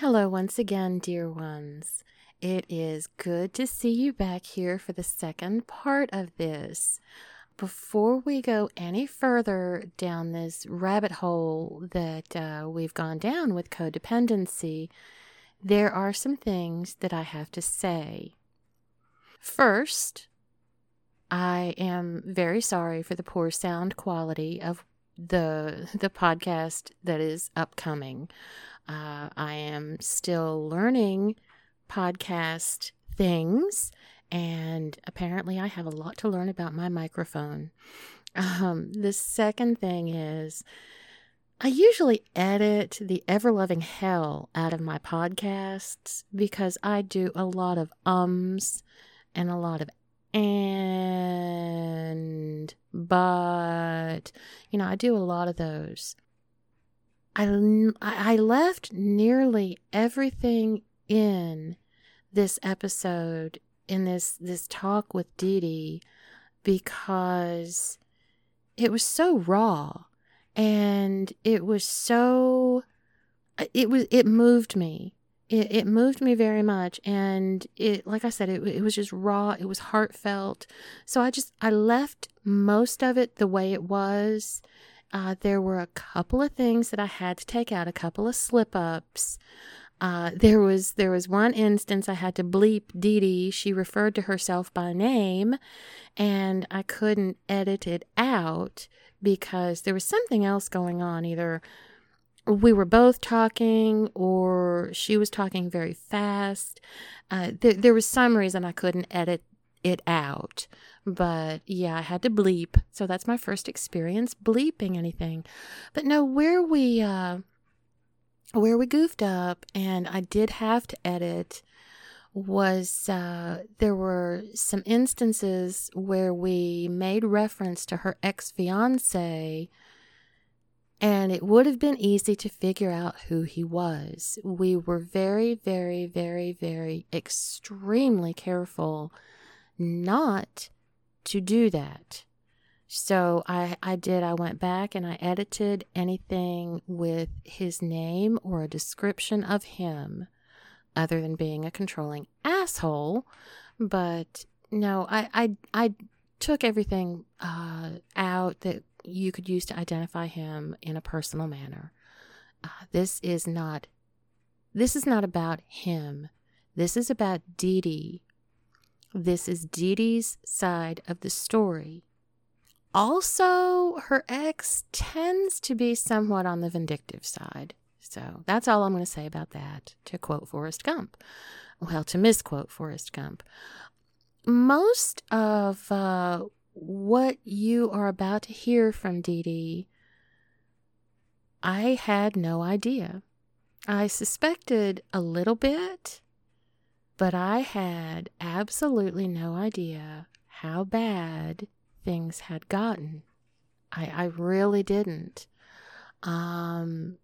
Hello, once again, dear ones. It is good to see you back here for the second part of this. Before we go any further down this rabbit hole that uh, we've gone down with codependency, there are some things that I have to say. First, I am very sorry for the poor sound quality of the the podcast that is upcoming. Uh, I am still learning podcast things, and apparently, I have a lot to learn about my microphone. Um, the second thing is, I usually edit the ever loving hell out of my podcasts because I do a lot of ums and a lot of and, but, you know, I do a lot of those. I, I left nearly everything in this episode in this this talk with Dee because it was so raw and it was so uh, it was it moved me. It, it moved me very much and it like i said it, it was just raw it was heartfelt. So i just i left most of it the way it was uh, there were a couple of things that I had to take out, a couple of slip ups. Uh, there was there was one instance I had to bleep Dee Dee. She referred to herself by name, and I couldn't edit it out because there was something else going on. Either we were both talking, or she was talking very fast. Uh, there, there was some reason I couldn't edit it out. But yeah, I had to bleep. So that's my first experience bleeping anything. But no, where we uh where we goofed up and I did have to edit was uh, there were some instances where we made reference to her ex fiance, and it would have been easy to figure out who he was. We were very, very, very, very extremely careful not to do that. So I, I did, I went back and I edited anything with his name or a description of him other than being a controlling asshole. But no, I, I, I took everything uh, out that you could use to identify him in a personal manner. Uh, this is not, this is not about him. This is about Dee Dee this is Dee Dee's side of the story. Also, her ex tends to be somewhat on the vindictive side. So that's all I'm going to say about that, to quote Forrest Gump. Well, to misquote Forrest Gump. Most of uh, what you are about to hear from Dee Dee, I had no idea. I suspected a little bit, but I had absolutely no idea how bad things had gotten. I, I really didn't. Um,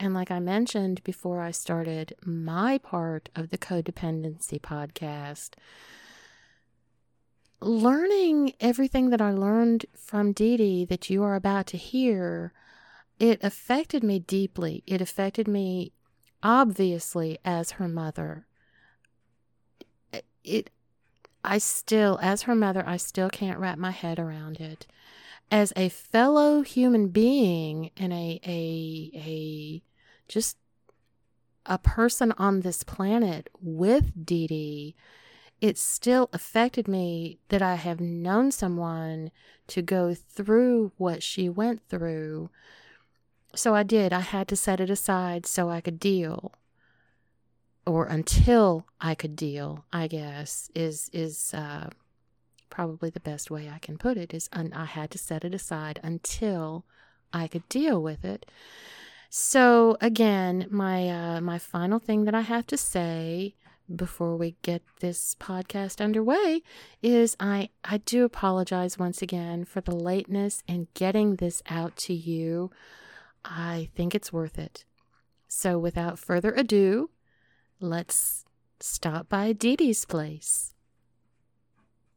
and like I mentioned before I started my part of the codependency podcast, learning everything that I learned from Dee Dee that you are about to hear, it affected me deeply. It affected me obviously as her mother it I still as her mother I still can't wrap my head around it. As a fellow human being and a a a just a person on this planet with Dee Dee, it still affected me that I have known someone to go through what she went through. So I did. I had to set it aside so I could deal or until I could deal, I guess, is is uh, probably the best way I can put it. Is un- I had to set it aside until I could deal with it. So again, my uh, my final thing that I have to say before we get this podcast underway is I I do apologize once again for the lateness in getting this out to you. I think it's worth it. So without further ado, Let's stop by Dee Dee's place.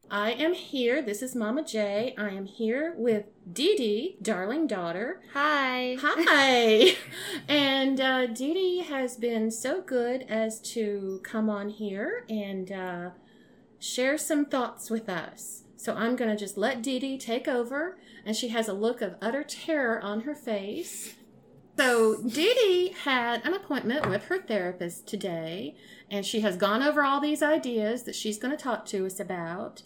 I am here. This is Mama J. I am here with Dee Dee, darling daughter. Hi. Hi. and uh, Dee Dee has been so good as to come on here and uh, share some thoughts with us. So I'm going to just let Dee Dee take over, and she has a look of utter terror on her face. So Dee Dee had an appointment with her therapist today, and she has gone over all these ideas that she's going to talk to us about.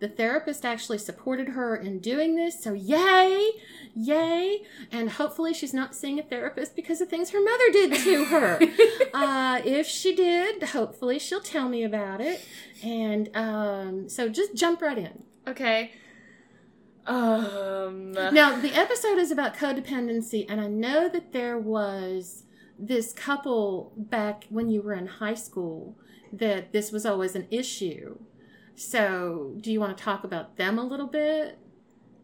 The therapist actually supported her in doing this, so yay, yay! And hopefully, she's not seeing a therapist because of things her mother did to her. uh, if she did, hopefully, she'll tell me about it. And um, so just jump right in. Okay. Um. Now, the episode is about codependency, and I know that there was this couple back when you were in high school that this was always an issue. So, do you want to talk about them a little bit?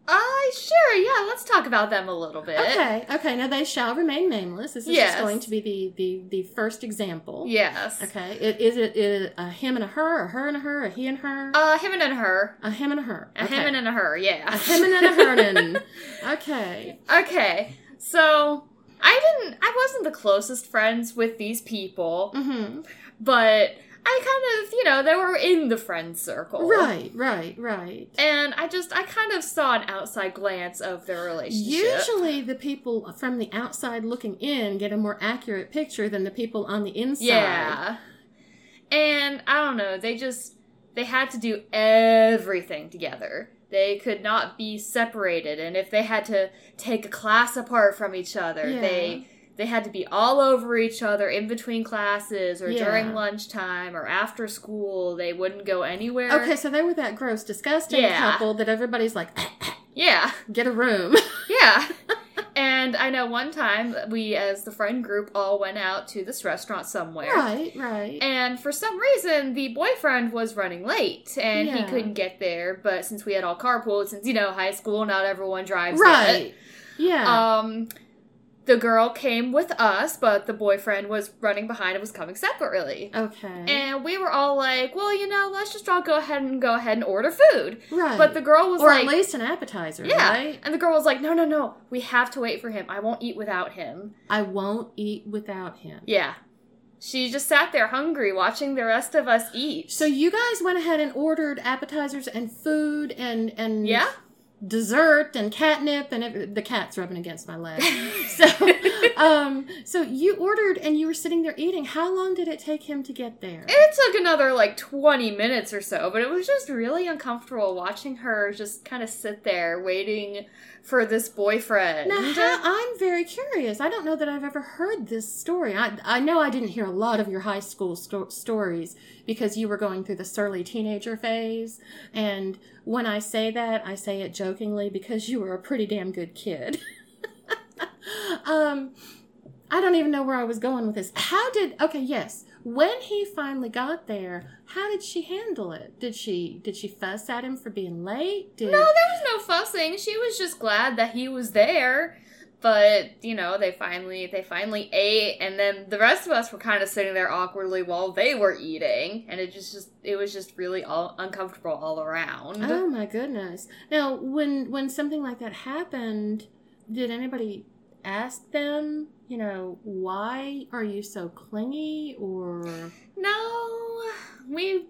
Uh, sure, yeah, let's talk about them a little bit. Okay, okay. Now they shall remain nameless. This is Yes. just going to be the, the, the first example. Yes. Okay. It, is it is a him and a her, a her and a her, a he and her? Uh, him and a her. a him and a her. A okay. him and a her, yeah. a him and a hernin. okay. okay, so I didn't, I wasn't the closest friends with these people, Mm-hmm. but I kind of, you know, they were in the friend circle. Right, right, right. And I just, I kind of saw an outside glance of their relationship. Usually, the people from the outside looking in get a more accurate picture than the people on the inside. Yeah. And I don't know, they just they had to do everything together. They could not be separated and if they had to take a class apart from each other, Yeah. they they had to be all over each other in between classes or Yeah. during lunchtime or after school. They wouldn't go anywhere. Okay, so they were that gross, disgusting Yeah. couple that everybody's like, Yeah. get a room. Yeah. and I know one time we as the friend group all went out to this restaurant somewhere. right, right. And for some reason, the boyfriend was running late and he couldn't get there. But since we had all carpooled, since you know high school, not everyone drives right. yet. Yeah. Um, the girl came with us, but the boyfriend was running behind and was coming separately. okay. And we were all like, "Well, you know, let's just all go ahead and go ahead and order food." right. But the girl was or like, at least an appetizer, "Yeah," right? and the girl was like, "No, no, no, we have to wait for him. I won't eat without him." I won't eat without him. Yeah. She just sat there hungry, watching the rest of us eat. So you guys went ahead and ordered appetizers and food and and yeah. Dessert and catnip and every, the cat's rubbing against my leg. so um so you ordered and you were sitting there eating. How long did it take him to get there? It took another like 20 minutes or so, but it was just really uncomfortable watching her just kind of sit there waiting for this boyfriend. Now, how, I'm very curious. I don't know that I've ever heard this story. I, I know I didn't hear a lot of your high school sto- stories because you were going through the surly teenager phase. And when I say that, I say it jokingly because you were a pretty damn good kid. um, I don't even know where I was going with this. How did okay? Yes, when he finally got there, how did she handle it? Did she did she fuss at him for being late? Did no, there was no fussing. She was just glad that he was there. But, you know, they finally they finally ate and then the rest of us were kind of sitting there awkwardly while they were eating and it just just it was just really all uncomfortable all around. Oh my goodness. Now, when when something like that happened, did anybody ask them, you know, why are you so clingy or No, we.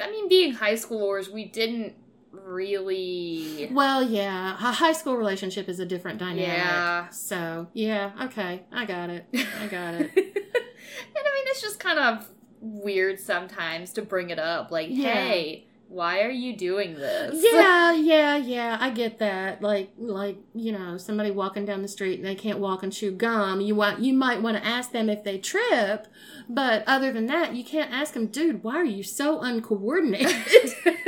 I mean, being high schoolers, we didn't really. Well, yeah, a high school relationship is a different dynamic. Yeah. So, yeah, okay. I got it. I got it. and I mean, it's just kind of weird sometimes to bring it up. Like, Yeah. hey, why are you doing this? yeah, yeah, yeah. I get that. Like, like you know, somebody walking down the street and they can't walk and chew gum. You want, you might want to ask them if they trip, but other than that, you can't ask them, dude. Why are you so uncoordinated?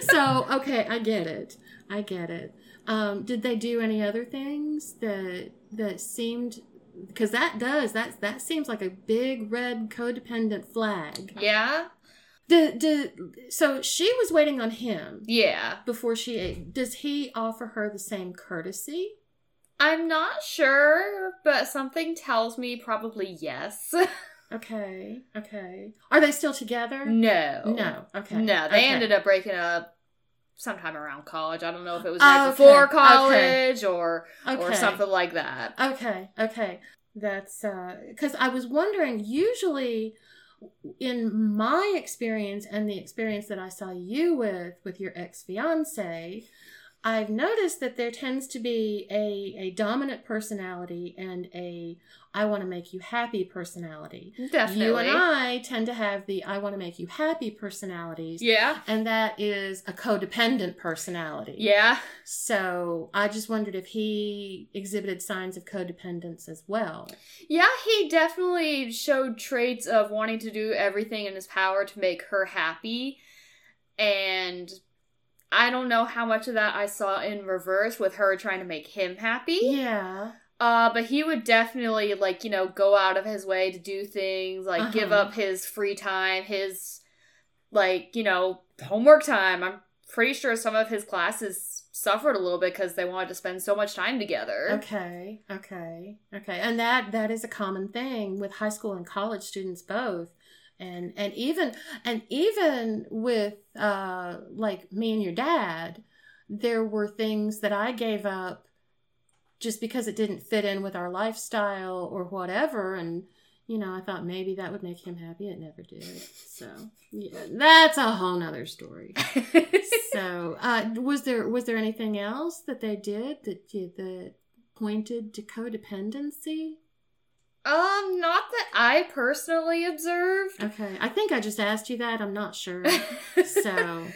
so, okay, I get it. I get it. Um, did they do any other things that that seemed? Because that does that that seems like a big red codependent flag. yeah, Did, did, so she was waiting on him yeah. before she ate. Does he offer her the same courtesy? I'm not sure, but something tells me probably yes. Okay, okay. Are they still together? no, No. Okay. no. They okay. ended up breaking up sometime around college. I don't know if it was Oh, right okay, before okay. college or or Okay. something like that. Okay, okay. That's uh cuz I was wondering usually in my experience and the experience that I saw you with with your ex-fiance, I've noticed that there tends to be a a dominant personality and a I want to make you happy personality. Definitely. You and I tend to have the I want to make you happy personalities. Yeah. And that is a codependent personality. Yeah. So I just wondered if he exhibited signs of codependence as well. Yeah, he definitely showed traits of wanting to do everything in his power to make her happy. And I don't know how much of that I saw in reverse with her trying to make him happy. Yeah. Uh, but he would definitely like, you know, go out of his way to do things, like give Uh-huh. up his free time, his like, you know, homework time. I'm pretty sure some of his classes suffered a little bit because they wanted to spend so much time together. Okay. Okay. Okay. And that that is a common thing with high school and college students both. And and even and even with uh like me and your dad, there were things that I gave up just because it didn't fit in with our lifestyle or whatever and you know, I thought maybe that would make him happy. It never did. So, yeah, that's a whole nother story. so, uh, was there was there anything else that they did that you, that pointed to codependency? Um, not that I personally observed. Okay, I think I just asked you that. I'm not sure. So, um,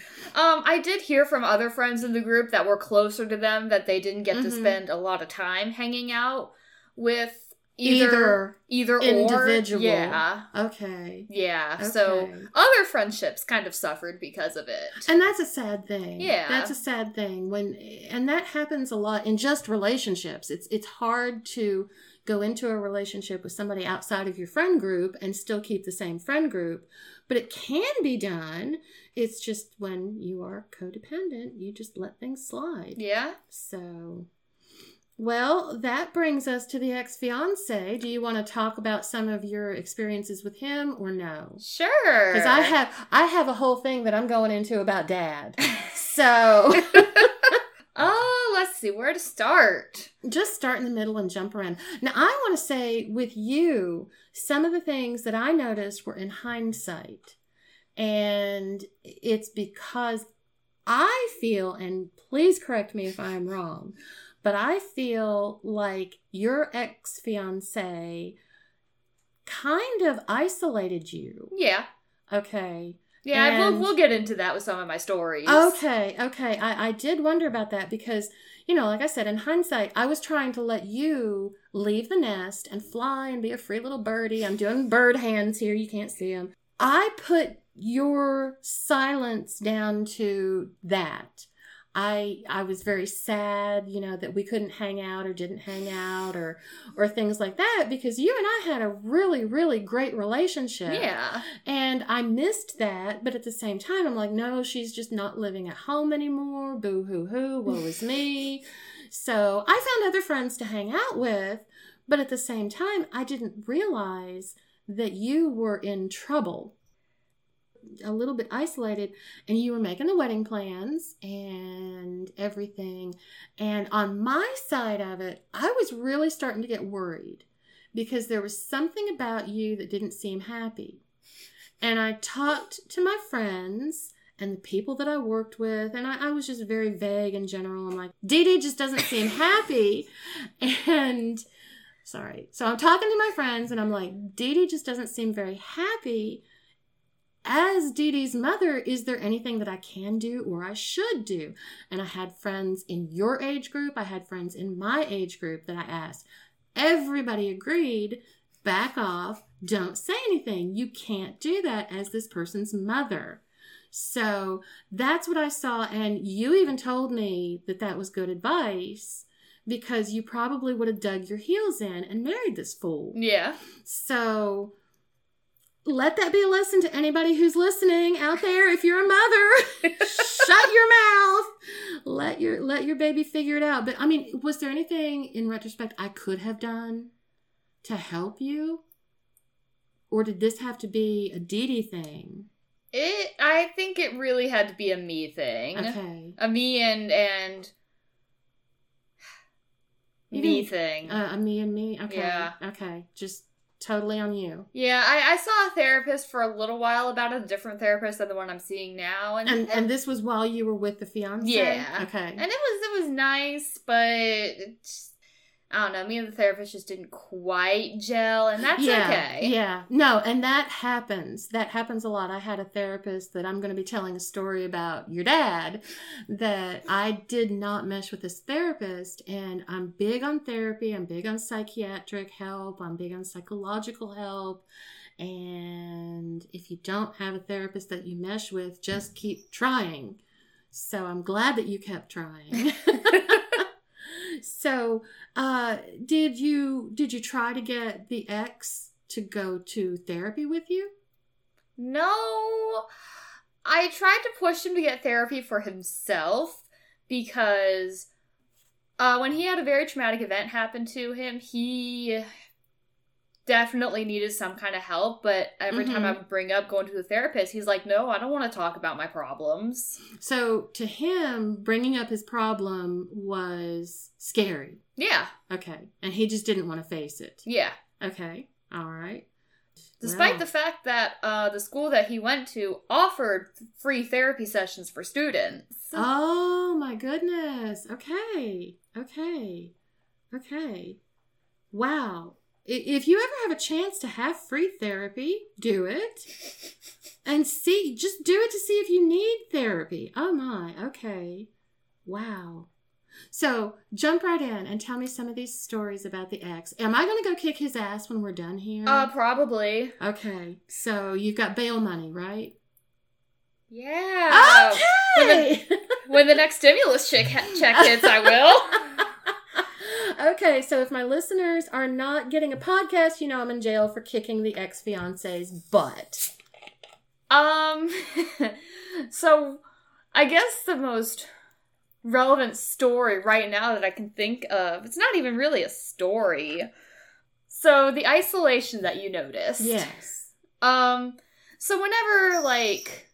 I did hear from other friends in the group that were closer to them that they didn't get to Mhm. spend a lot of time hanging out with either either, either, individual. Or, yeah, okay, yeah. So other friendships kind of suffered because of it. and that's a sad thing. Yeah. that's a sad thing when, and that happens a lot in just relationships. It's it's hard to go into a relationship with somebody outside of your friend group and still keep the same friend group. But it can be done. It's just when you are codependent, you just let things slide. yeah. So, well, that brings us to the ex fiance. Do you want to talk about some of your experiences with him or no? Sure. Because I have I have a whole thing that I'm going into about dad. So let's see where to start. just start in the middle and jump around. Now, I want to say with you, some of the things that I noticed were in hindsight. And it's because I feel, and please correct me if I'm wrong, but I feel like your ex fiance kind of isolated you. Yeah. Okay. Yeah, we'll, we'll get into that with some of my stories. Okay, okay. I, I did wonder about that because, you know, like I said, in hindsight, I was trying to let you leave the nest and fly and be a free little birdie. I'm doing bird hands here. You can't see them. I put your silence down to that. I I was very sad, you know, that we couldn't hang out or didn't hang out or or things like that because you and I had a really really great relationship. Yeah. And I missed that, but at the same time, I'm like, no, she's just not living at home anymore. Boo hoo hoo, woe is me. So I found other friends to hang out with, but at the same time, I didn't realize that you were in trouble. A little bit isolated, and you were making the wedding plans and everything. And on my side of it, I was really starting to get worried because there was something about you that didn't seem happy. And I talked to my friends and the people that I worked with, and I, I was just very vague in general. I'm like, Dee just doesn't seem happy. And sorry. So I'm talking to my friends, and I'm like, Dee just doesn't seem very happy. As Dee Dee's mother, is there anything that I can do or I should do? And I had friends in your age group, I had friends in my age group that I asked. Everybody agreed back off, don't say anything. You can't do that as this person's mother. So that's what I saw. And you even told me that that was good advice because you probably would have dug your heels in and married this fool. Yeah. So let that be a lesson to anybody who's listening out there. If you're a mother, shut your mouth. Let your let your baby figure it out. But I mean, was there anything in retrospect I could have done to help you? Or did this have to be a Dee thing? It. I think it really had to be a me thing. Okay. A me and and me thing. Uh, a me and me. Okay. Yeah. Okay. Just totally on you. yeah, I, I saw a therapist for a little while about a different therapist than the one I'm seeing now, and And and this was while you were with the fiance. Yeah. Okay. and it was it was nice, but just, I don't know. Me and the therapist just didn't quite gel, and that's yeah, okay. Yeah. No, and that happens. That happens a lot. I had a therapist that I'm going to be telling a story about your dad that I did not mesh with this therapist and I'm big on therapy, I'm big on psychiatric help, I'm big on psychological help. And if you don't have a therapist that you mesh with, just keep trying. So I'm glad that you kept trying. so uh did you did you try to get the ex to go to therapy with you? No, I tried to push him to get therapy for himself because uh, when he had a very traumatic event happen to him, he definitely needed some kind of help. But every time I would bring up going to the therapist, he's like, "No, I don't want to talk about my problems." so to him bringing up his problem was scary Yeah, okay and he just didn't want to face it yeah. okay all right Despite Wow. the fact that uh, the school that he went to offered free therapy sessions for students. oh my goodness okay okay okay wow if you ever have a chance to have free therapy do it. And see just do it to see if you need therapy. Oh my okay. Wow. So jump right in and tell me some of these stories about the ex. Am i going to go kick his ass when we're done here? Uh, probably. okay so you've got bail money right? Yeah. okay! When the next stimulus check check hits, I will. okay, so if my listeners are not getting a podcast, you know I'm in jail for kicking the ex fiance's butt. Um. so, I guess the most relevant story right now that I can think of. It's not even really a story. So the isolation that you noticed. Yes. Um. So whenever like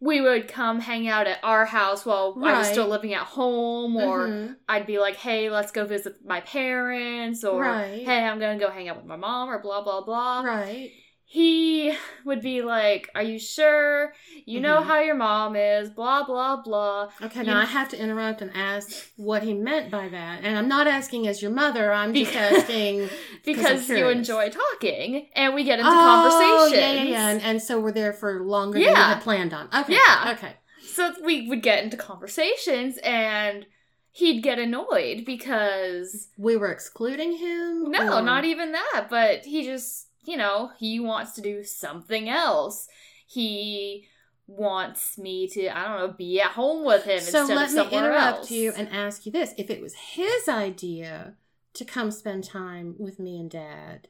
we would come hang out at our house while I was still living at home, or Mhm. I'd be like, "Hey, let's go visit my parents," or Right. "Hey, I'm gonna go hang out with my mom," or blah blah blah. right. He would be like, "Are you sure? You know Mhm. how your mom is." Blah blah blah. Okay, You- now I have to interrupt and ask what he meant by that. And I'm not asking as your mother, I'm just asking Because you enjoy talking, and we get into oh, conversations. Yeah, yeah, yeah. And, and so we're there for longer than we had planned on. Okay. Yeah. Okay. So we would get into conversations, and he'd get annoyed because We were excluding him? no, or- not even that. But he just, you know, he wants to do something else. He wants me to, I don't know, be at home with him So instead let of me somewhere interrupt else. you and ask you this: If it was his idea to come spend time with me and Dad,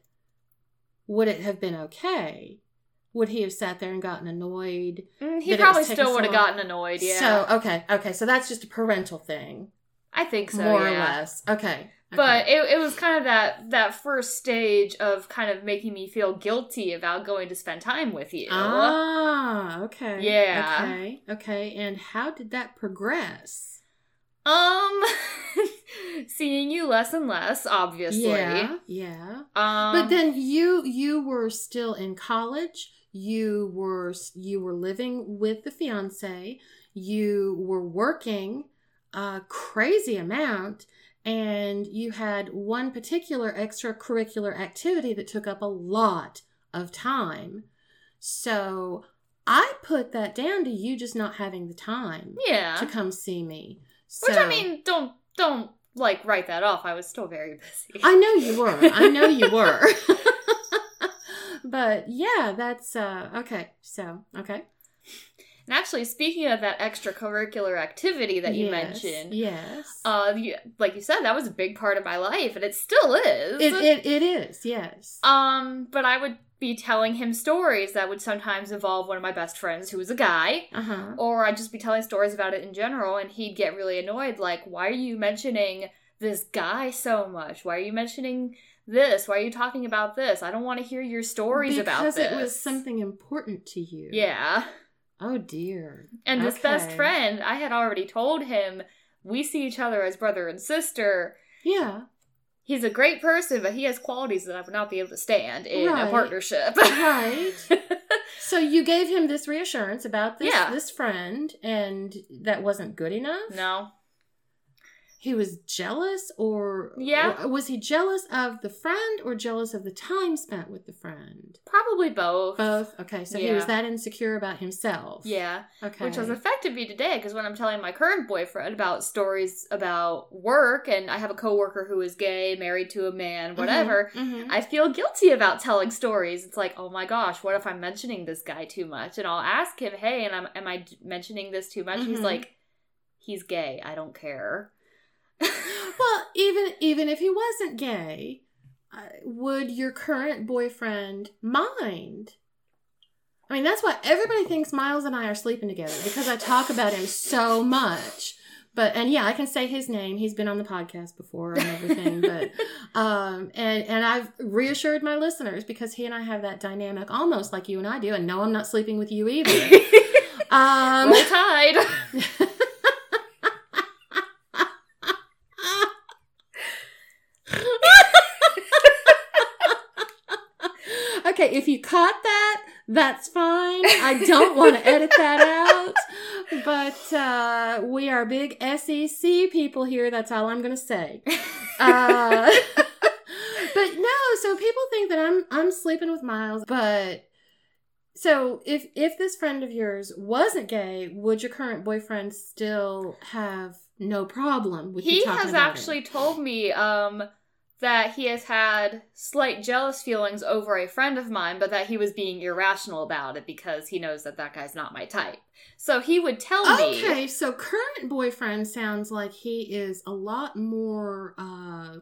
would it have been okay? Would he have sat there and gotten annoyed? Mm, he probably still would have gotten annoyed. Yeah, So okay, okay, so that's just a parental thing, I think so. more or less. Okay, But it, it was kind of that that first stage of kind of making me feel guilty about going to spend time with you. ah, okay, Yeah. okay, okay. And how did that progress? Um, seeing you less and less, obviously. Yeah, yeah. Um, but then you you were still in college you were you were living with the fiance you were working a crazy amount and you had one particular extracurricular activity that took up a lot of time so i put that down to you just not having the time yeah, to come see me which I mean, don't don't like write that off. I was still very busy. I know you were. I know you were. but yeah, that's uh okay. So, okay. And actually, speaking of that extracurricular activity that you Yes, mentioned, Yes. uh, you, like you said, that was a big part of my life, and it still is. it, it it is. Yes. Um, but I would be telling him stories that would sometimes involve one of my best friends who was a guy, Uh-huh. or I'd just be telling stories about it in general, and he'd get really annoyed. Like, why are you mentioning this guy so much? Why are you mentioning this? Why are you talking about this? I don't want to hear your stories about this. because it was something important to you. Yeah. Oh dear. And this best friend, I had already told him we see each other as brother and sister. Yeah. He's a great person, but he has qualities that I would not be able to stand in Right. a partnership. Right. So you gave him this reassurance about this Yeah. this friend, and that wasn't good enough. no. He was jealous, or Yeah. or was he jealous of the friend, or jealous of the time spent with the friend? Probably both. Both. Okay, so he was that insecure about himself. Yeah. Okay. Which has affected me today because when I'm telling my current boyfriend about stories about work, and I have a coworker who is gay, married to a man, whatever, Mhm. I feel guilty about telling stories. It's like, oh my gosh, what if I'm mentioning this guy too much? And I'll ask him, hey, and I'm, am I mentioning this too much? He's Mhm. like, he's gay. I don't care. Well, even even if he wasn't gay, uh, would your current boyfriend mind? I mean, that's why everybody thinks Miles and I are sleeping together because I talk about him so much. But and yeah, I can say his name. He's been on the podcast before and everything. but um, and and I've reassured my listeners because he and I have that dynamic almost like you and I do. And no, I'm not sleeping with you either. Um, Roll Tide. Okay, if you caught that, that's fine. I don't want to edit that out. But uh, we are big SEC people here. That's all I'm going to say. Uh, but no, so people think that I'm I'm sleeping with Miles, but so if if this friend of yours wasn't gay, would your current boyfriend still have no problem with you he talking has about actually him? told me um that he has had slight jealous feelings over a friend of mine but that he was being irrational about it because he knows that that guy's not my type so he would tell me Okay, so current boyfriend sounds like he is a lot more uh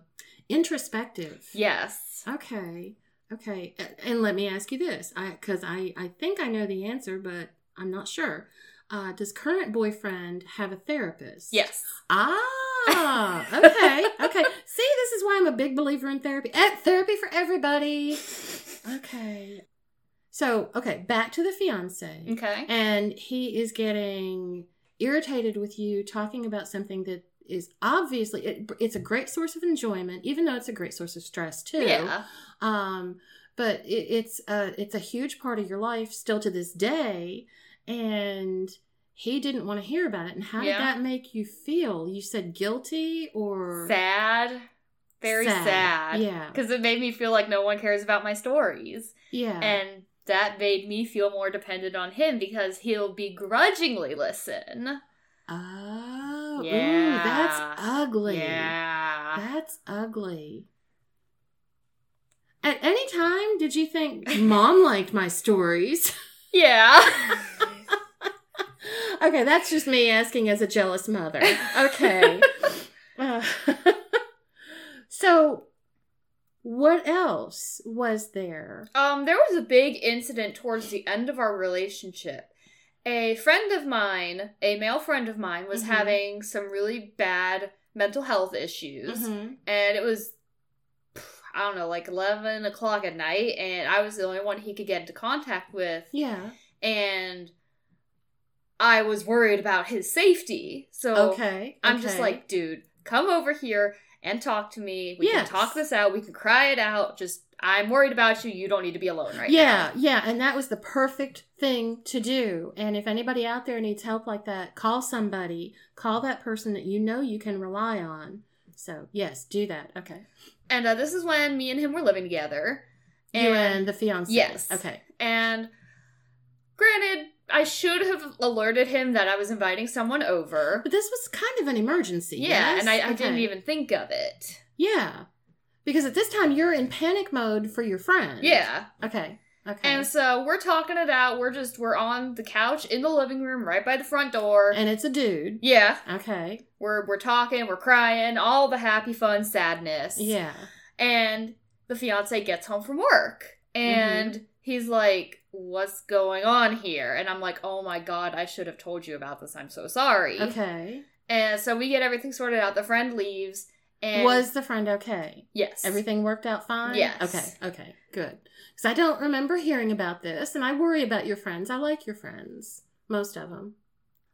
introspective. yes Okay. Okay. And let me ask you this. I cuz I I think I know the answer, but I'm not sure. Uh does current boyfriend have a therapist? yes Ah, okay. Okay. See, this is why I'm a big believer in therapy. Eh, therapy for everybody. Okay. So, okay, back to the fiance okay and he is getting irritated with you talking about something that is obviously it, it's a great source of enjoyment even though it's a great source of stress too yeah um but it, it's a it's a huge part of your life still to this day and he didn't want to hear about it. And how Yeah. did that make you feel? You said guilty or sad. Very sad. yeah. Because it made me feel like no one cares about my stories. Yeah. And that made me feel more dependent on him because he'll begrudgingly listen. Oh ooh, that's ugly. Yeah. That's ugly. At any time, did you think mom liked my stories? yeah okay, that's just me asking as a jealous mother. Okay. Uh, so, what else was there? Um, there was a big incident towards the end of our relationship. A friend of mine, a male friend of mine, was Mhm. having some really bad mental health issues, Mhm. and it was, I don't know, like 11 o'clock at night, and I was the only one he could get into contact with, Yeah. and I was worried about his safety. So Okay. I'm just like, dude, come over here and talk to me. We Yes. can talk this out. We can cry it out. Just, I'm worried about you. You don't need to be alone right yeah, now. yeah, and that was the perfect thing to do. And if anybody out there needs help like that, call somebody. Call that person that you know you can rely on. So, yes, do that. Okay. And uh, this is when me and him were living together. you and the fiance. Yes. Okay. And granted, I should have alerted him that I was inviting someone over. But this was kind of an emergency. Yeah, yes? and I, I Okay. didn't even think of it. Yeah. Because at this time you're in panic mode for your friend. Yeah. Okay. Okay. And so we're talking it out. We're just, we're on the couch in the living room right by the front door. and it's a dude. yeah. Okay. We're, we're talking, we're crying, all the happy, fun sadness. Yeah. And the fiance gets home from work and Mm-hmm. he's like, What's going on here? And I'm like, Oh my god, I should have told you about this. I'm so sorry. Okay. And so we get everything sorted out. The friend leaves. And Was the friend okay? yes. Everything worked out fine? Yes. Okay. Okay. Good. Because I don't remember hearing about this, and I worry about your friends. I like your friends. Most of them.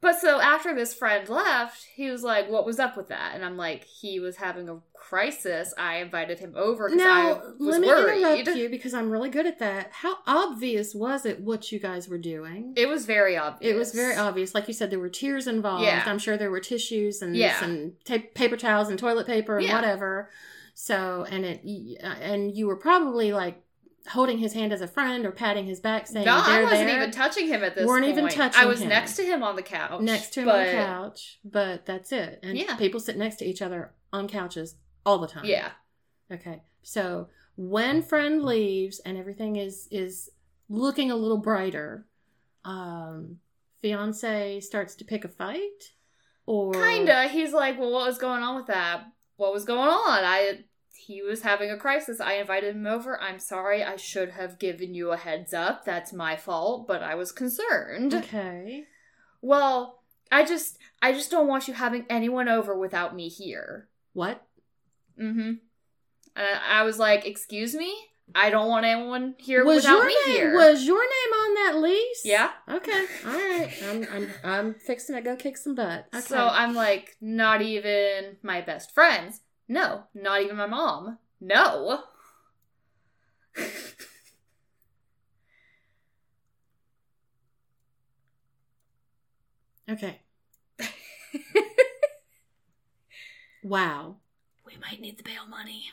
But so after this friend left, he was like, "What was up with that?" And I'm like, "He was having a crisis. I invited him over because I Now, was let me worried." interrupt you because I'm really good at that. How obvious was it what you guys were doing? It was very obvious. It was very obvious. Like you said, there were tears involved. Yeah. I'm sure there were tissues and Yeah. and ta- paper towels and toilet paper and Yeah. whatever. So and it uh, and you were probably like holding his hand as a friend or patting his back, saying, No, I wasn't there." even touching him at this Weren't point. even touching I was him. next to him on the couch. next to him on the couch, but that's it. And Yeah. people sit next to each other on couches all the time. Yeah. Okay. So when friend leaves and everything is is looking a little brighter, um, fiance starts to pick a fight, or Kinda. He's like, Well, what was going on with that? What was going on? I he was having a crisis. I invited him over. I'm sorry. I should have given you a heads up. That's my fault, but I was concerned. Okay. Well, I just I just don't want you having anyone over without me here. What? Mm-hmm. I was like, excuse me? I don't want anyone here was without your me name here. was your name on that lease? yeah. Okay. All right. I'm I'm I'm fixing to go kick some butt. Okay. So I'm like, not even my best friends. No, not even my mom. No. okay. Wow. we might need the bail money.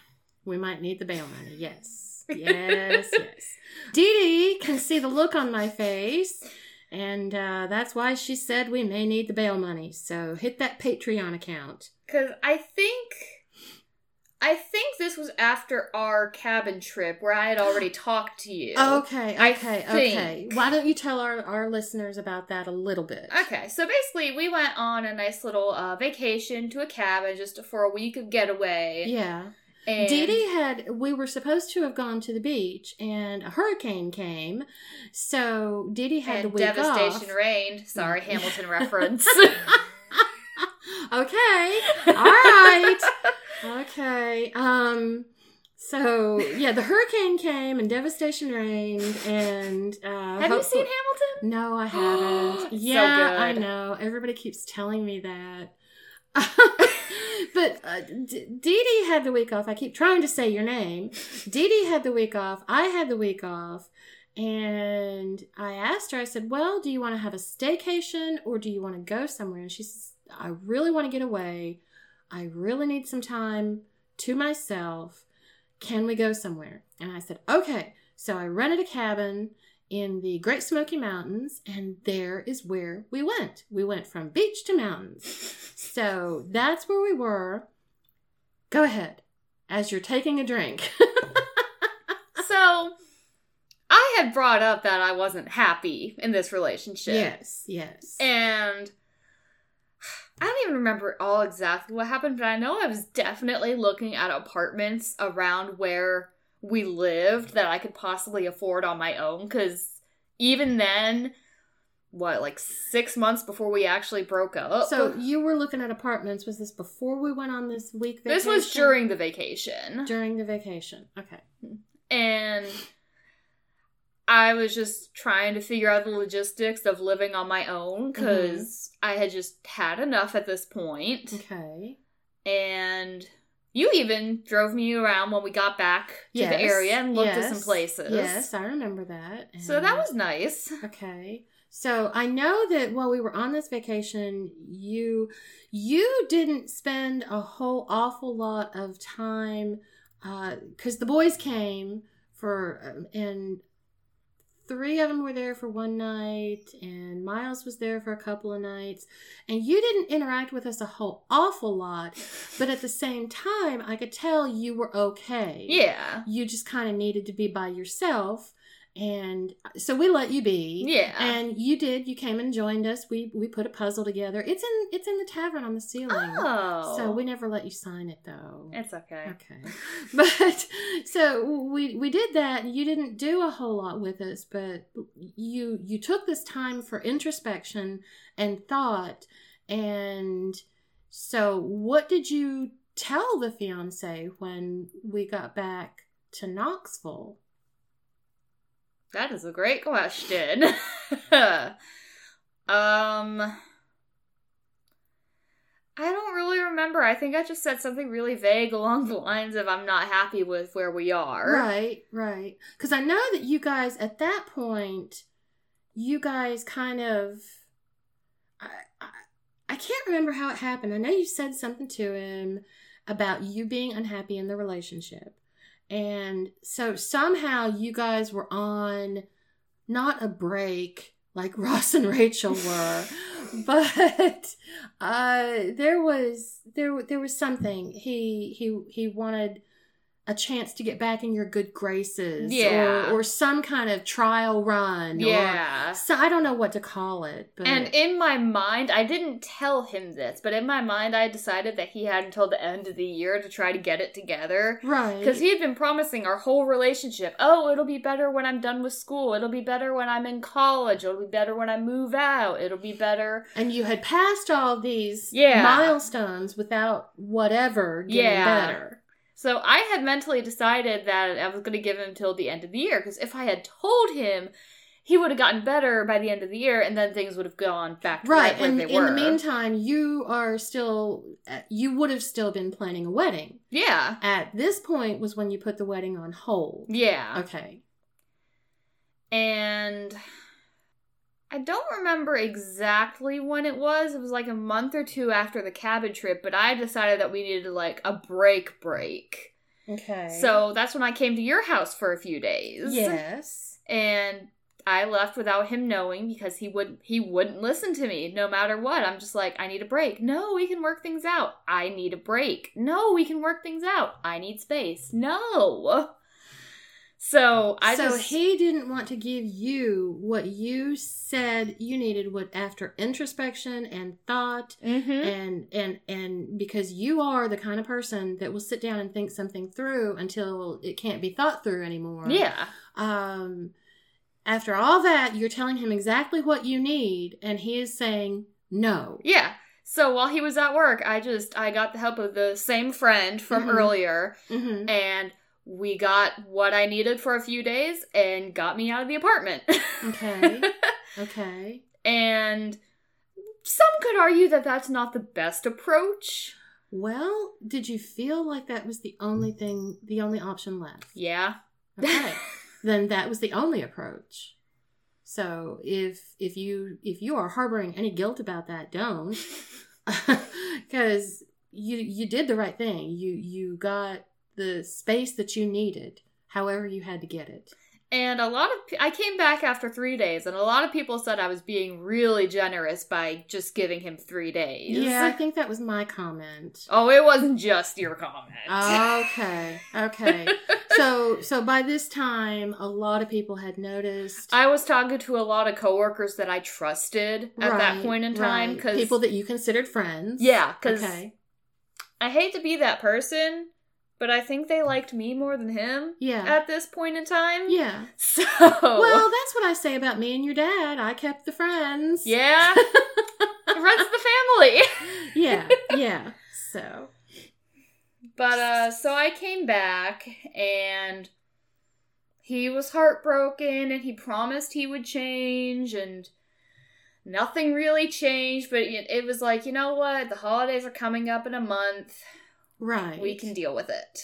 We might need the bail money. Yes. Yes, yes. Dee Dee can see the look on my face, and uh, that's why she said we may need the bail money. So hit that Patreon account. Cause I think I think this was after our cabin trip where I had already talked to you. Okay, okay, okay. Why don't you tell our, our listeners about that a little bit? Okay, so basically, we went on a nice little uh, vacation to a cabin just for a week of getaway. Yeah. and Dee Dee had, we were supposed to have gone to the beach, and a hurricane came, so Dee Dee had the week devastation off. reigned. Sorry, Hamilton reference. okay, all right. Okay. Um. So yeah, the hurricane came and devastation reigned, and uh, Have you seen Hamilton? No, I haven't. So yeah, I know. Everybody keeps telling me that. but uh, D- Dee Dee had the week off. I keep trying to say your name. Dee Dee had the week off. I had the week off. And I asked her, I said, Well, do you want to have a staycation or do you want to go somewhere? And she says, I really want to get away. I really need some time to myself. Can we go somewhere? And I said, Okay. So I rented a cabin in the Great Smoky Mountains, and there is where we went. We went from beach to mountains. So that's where we were. Go ahead, as you're taking a drink. So, I had brought up that I wasn't happy in this relationship. yes, yes. And I don't even remember all exactly what happened, but I know I was definitely looking at apartments around where we lived that I could possibly afford on my own. Because even then, what, like six months before we actually broke up? so you were looking at apartments. Was this before we went on this week vacation? this was during the vacation. during the vacation. Okay. and I was just trying to figure out the logistics of living on my own because I had just had enough at this point. Okay. And you even drove me around when we got back to Yes, the area and looked at some places. Yes, I remember that. So that was nice. Okay. So I know that while we were on this vacation, you you didn't spend a whole awful lot of time because the boys came for um, and three of them were there for one night and miles was there for a couple of nights and you didn't interact with us a whole awful lot but at the same time i could tell you were okay Yeah. you just kind of needed to be by yourself and so we let you be. Yeah. and you did. You came and joined us. We we put a puzzle together. It's in it's in the tavern on the ceiling. Oh. so we never let you sign it though. It's okay. okay. But so we we did that. And you didn't do a whole lot with us but you you took this time for introspection and thought. And so what did you tell the fiance when we got back to knoxville That is a great question. Um I don't really remember. I think I just said something really vague along the lines of I'm not happy with where we are. Right, right. Because I know that you guys at that point, you guys kind of. I, I, I can't remember how it happened. I know you said something to him about you being unhappy in the relationship. And so somehow you guys were on not a break like Ross and Rachel were, but uh, there was there there was something. He he he wanted a chance to get back in your good graces Yeah. or, or some kind of trial run Yeah. or so I don't know what to call it but And in my mind, I didn't tell him this, but in my mind, I decided that he had until the end of the year to try to get it together. right Because he had been promising our whole relationship, oh, it'll be better when I'm done with school. It'll be better when I'm in college. It'll be better when I move out. It'll be better. and you had passed all these Yeah. milestones without whatever getting Yeah. better So I had mentally decided that I was going to give him till the end of the year. Because if I had told him, he would have gotten better by the end of the year, and then things would have gone back to right right, where and in the meantime you are still uh, you would have still been planning a wedding yeah, at this point was when you put the wedding on hold yeah. okay and I don't remember exactly when it was. It was like a month or two after the cabin trip, but I decided that we needed like a break break. okay So that's when I came to your house for a few days. yes And I left without him knowing because he would he wouldn't listen to me no matter what. I'm just like, I need a break. No, we can work things out. I need a break. No, we can work things out. I need space. No. So I so just he didn't want to give you what you said you needed what after introspection and thought Mhm. and and and because you are the kind of person that will sit down and think something through until it can't be thought through anymore Yeah. um after all that you're telling him exactly what you need and he is saying no Yeah. So while he was at work, I just I got the help of the same friend from Mhm. earlier hmm and we got what I needed for a few days and got me out of the apartment. okay. Okay. And some could argue that that's not the best approach. well did you feel like that was the only thing the only option left? Yeah. okay. Then that was the only approach. So if if you if you are harboring any guilt about that don't. Because you you did the right thing. You you got the space that you needed however you had to get it And a lot of I came back after 3 days and a lot of people said I was being really generous by just giving him 3 days. yeah i think that was my comment Oh, it wasn't just your comment. okay okay so so by this time a lot of people had noticed I was talking to a lot of coworkers that I trusted at that point in time right. because people that you considered friends yeah, because okay I hate to be that person, but I think they liked me more than him yeah at this point in time. yeah So Well, that's what I say about me and your dad. I kept the friends. yeah, the rest of the family. yeah, yeah. So, But uh, so I came back and he was heartbroken and he promised he would change and nothing really changed. But it, it was like, you know what? The holidays are coming up in a month. Right. We can deal with it.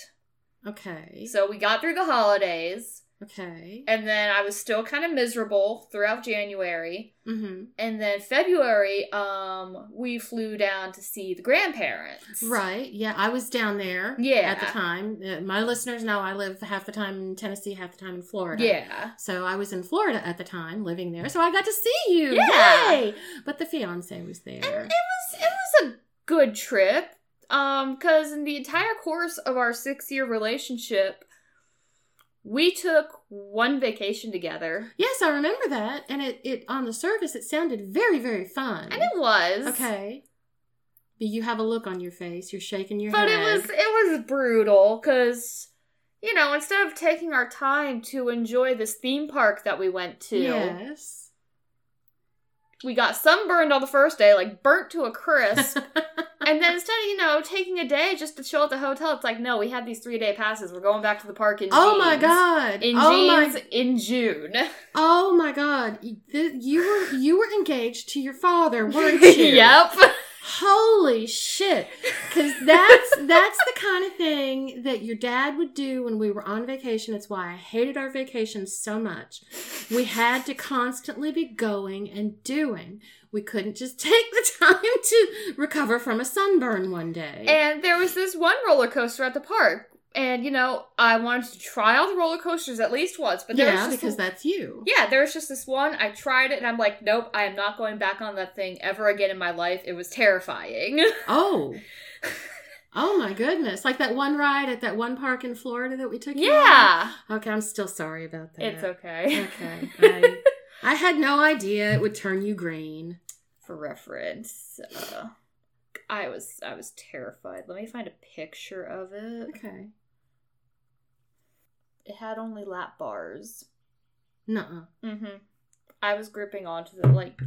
Okay. So we got through the holidays. Okay. And then I was still kind of miserable throughout January. Mm-hmm. And then February, um, we flew down to see the grandparents. Right. Yeah, I was down there. Yeah. At the time, Uh, my listeners know I live half the time in Tennessee, half the time in Florida. Yeah. So I was in Florida at the time, living there. So I got to see you. Yeah. Yay! But the fiance was there. And it was it was a good trip. Um, because in the entire course of our six year relationship, we took one vacation together. yes, I remember that. And it, it on the surface, it sounded very, very fun. And it was. Okay. But you have a look on your face. You're shaking your But head. But it was it was brutal because you know, instead of taking our time to enjoy this theme park that we went to, Yes. We got sunburned on the first day, like burnt to a crisp. and then instead of, you know, taking a day just to chill at the hotel, it's like, no, we had these three day passes. We're going back to the park in June. oh my god. In oh jeans my in June. Oh my god. God, you were you were engaged to your father, weren't you? yep. Holy shit! Because that's that's the kind of thing that your dad would do when we were on vacation. It's why I hated our vacations so much. We had to constantly be going and doing. We couldn't just take the time to recover from a sunburn one day. And there was this one roller coaster at the park. And, you know, I wanted to try all the roller coasters at least once, but there yeah, was just because that's you. Yeah, there was just this one. I tried it and I'm like, nope, I am not going back on that thing ever again in my life. It was terrifying. Oh. Oh my goodness! Like that one ride at that one park in Florida that we took. yeah. Okay, I'm still sorry about that. It's okay. Okay. I, I had no idea it would turn you green. For reference, uh, I was I was terrified. Let me find a picture of it. Okay. It had only lap bars. Nuh-uh. Mm-hmm. I was gripping onto them, like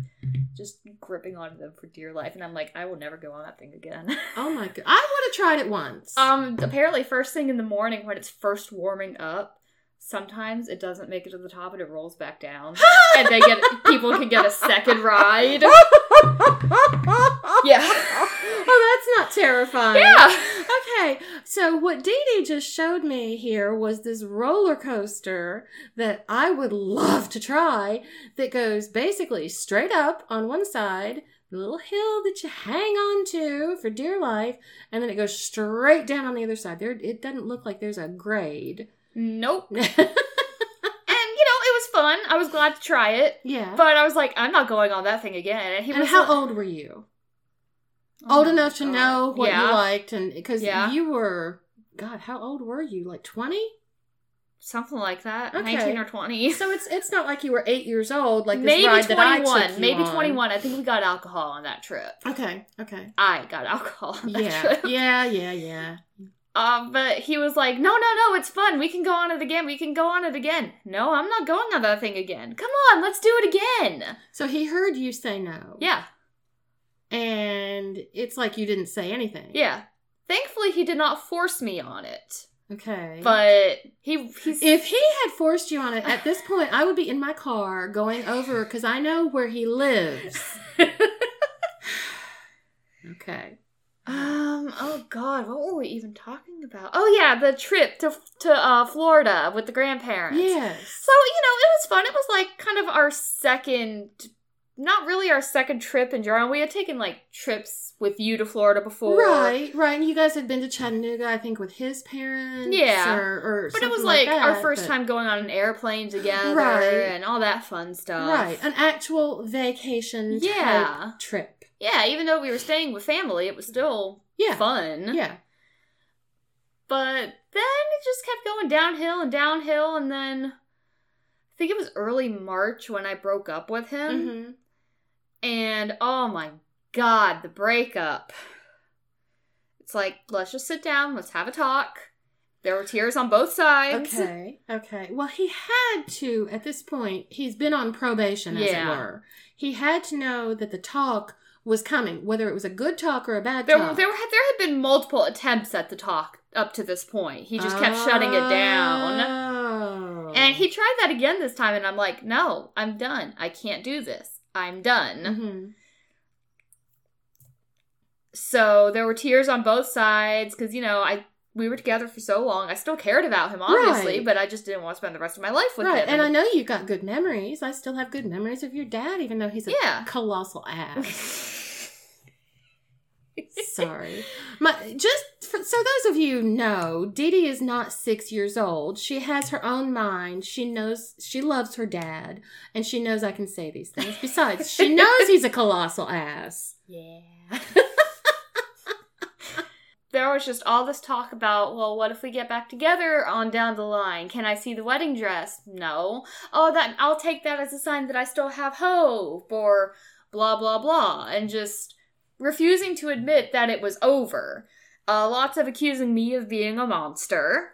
just gripping onto them for dear life, and I'm like, I will never go on that thing again. Oh my god! I would have tried it once. um, apparently, first thing in the morning when it's first warming up, sometimes it doesn't make it to the top and it rolls back down, and they get people can get a second ride. Yeah. Oh, that's not terrifying. Yeah. Okay, so what Dee Dee just showed me here was this roller coaster that I would love to try that goes basically straight up on one side, the little hill that you hang on to for dear life, and then it goes straight down on the other side. There, it doesn't look like there's a grade. Nope. And you know, it was fun. I was glad to try it, yeah. but I was like, I'm not going on that thing again. And he and was how like- old were you? Oh old enough to God. know what yeah, you liked, and because Yeah. you were, God, how old were you? Like twenty? something like that, Okay. nineteen or twenty. So it's it's not like you were eight years old, like this maybe ride that I twenty-one. took you Maybe on. twenty-one. I think we got alcohol on that trip. Okay, okay. I got alcohol on that Yeah, trip. yeah, yeah, yeah. Um, but he was like, "No, no, no, it's fun. We can go on it again. We can go on it again." No, I'm not going on that thing again. Come on, let's do it again. So he heard you say no. Yeah, And it's like you didn't say anything. yeah. Thankfully, he did not force me on it. Okay. But he he's if he had forced you on it at this point, I would be in my car going over because I know where he lives. Okay. Um. Oh God, what were we even talking about? Oh yeah, the trip to to uh, Florida with the grandparents. Yes. So you know, it was fun. It was like kind of our second, not really our second trip in general. We had taken like trips with you to Florida before, Right, right. And you guys had been to Chattanooga, I think, with his parents. Yeah. Or, or But it was something like, our first but- time going on an airplane together Right. and all that fun stuff. Right. An actual vacation Yeah. trip. Yeah, even though we were staying with family, it was still Yeah. fun. Yeah. But then it just kept going downhill and downhill, and then I think it was early March when I broke up with him. hmm And oh my god, the breakup. It's like, let's just sit down, let's have a talk. There were tears on both sides. Okay. Okay. Well, he had to, at this point, he's been on probation, as Yeah. it were. He had to know that the talk was coming, whether it was a good talk or a bad There, talk. there, had, there had been multiple attempts at the talk up to this point. He just kept shutting it down. Oh. And he tried that again this time, and I'm like, no, I'm done. I can't do this. I'm done. Mhm. So there were tears on both sides because you know I we were together for so long. I still cared about him, obviously, Right. but I just didn't want to spend the rest of my life with Right. him. And I know you got good memories. I still have good memories of your dad, even though he's a Yeah. colossal ass. Sorry. My, just for, so those of you know, Dee Dee is not six years old. She has her own mind. She knows she loves her dad, and she knows I can say these things. Besides, she knows he's a colossal ass. Yeah. there was just all this talk about, well, what if we get back together on down the line? Can I see the wedding dress? No. Oh, that I'll take that as a sign that I still have hope or blah blah blah and just refusing to admit that it was over. Uh, lots of accusing me of being a monster.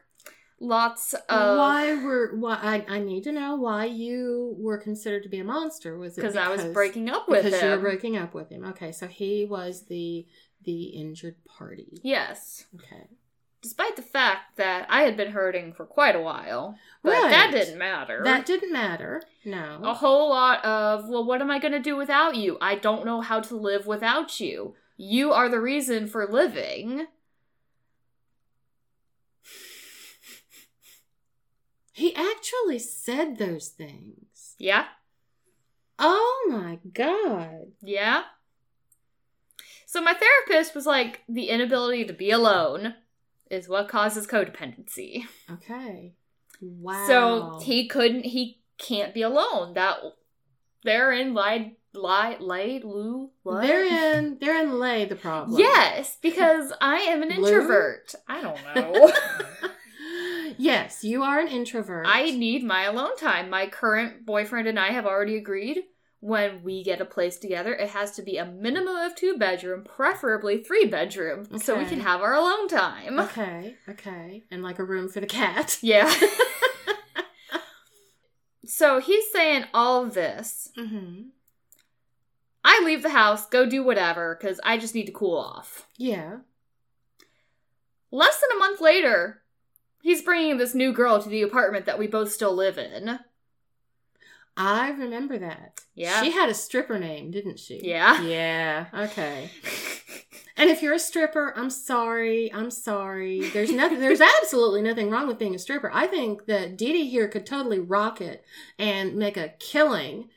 Lots of why were why I, I need to know why you were considered to be a monster? Was it because I was breaking up with him. because you were breaking up with him? Okay, so he was the the injured party. yes. Okay. Despite the fact that I had been hurting for quite a while. But that didn't matter. That didn't matter. No. a whole lot of, well, what am I going to do without you? I don't know how to live without you. You are the reason for living. He actually said those things. Yeah? Oh my god. Yeah? So my therapist was like, the inability to be alone is what causes codependency. Okay. Wow. So he couldn't, he can't be alone. That, therein lied, lie, lay, Lou, what? Therein, therein lay the problem. Yes, because I am an introvert. I don't know. yes, you are an introvert. I need my alone time. My current boyfriend and I have already agreed when we get a place together, it has to be a minimum of two bedroom, preferably three bedroom, so we can have our alone time. Okay, okay. And like a room for the cat. Yeah. so he's saying all this. Mm-hmm. I leave the house, go do whatever, because I just need to cool off. Yeah. Less than a month later, he's bringing this new girl to the apartment that we both still live in. I remember that. Yeah. She had a stripper name, didn't she? Yeah. Yeah. Okay. And if you're a stripper, I'm sorry. I'm sorry. There's nothing. There's absolutely nothing wrong with being a stripper. I think that Dee here could totally rock it and make a killing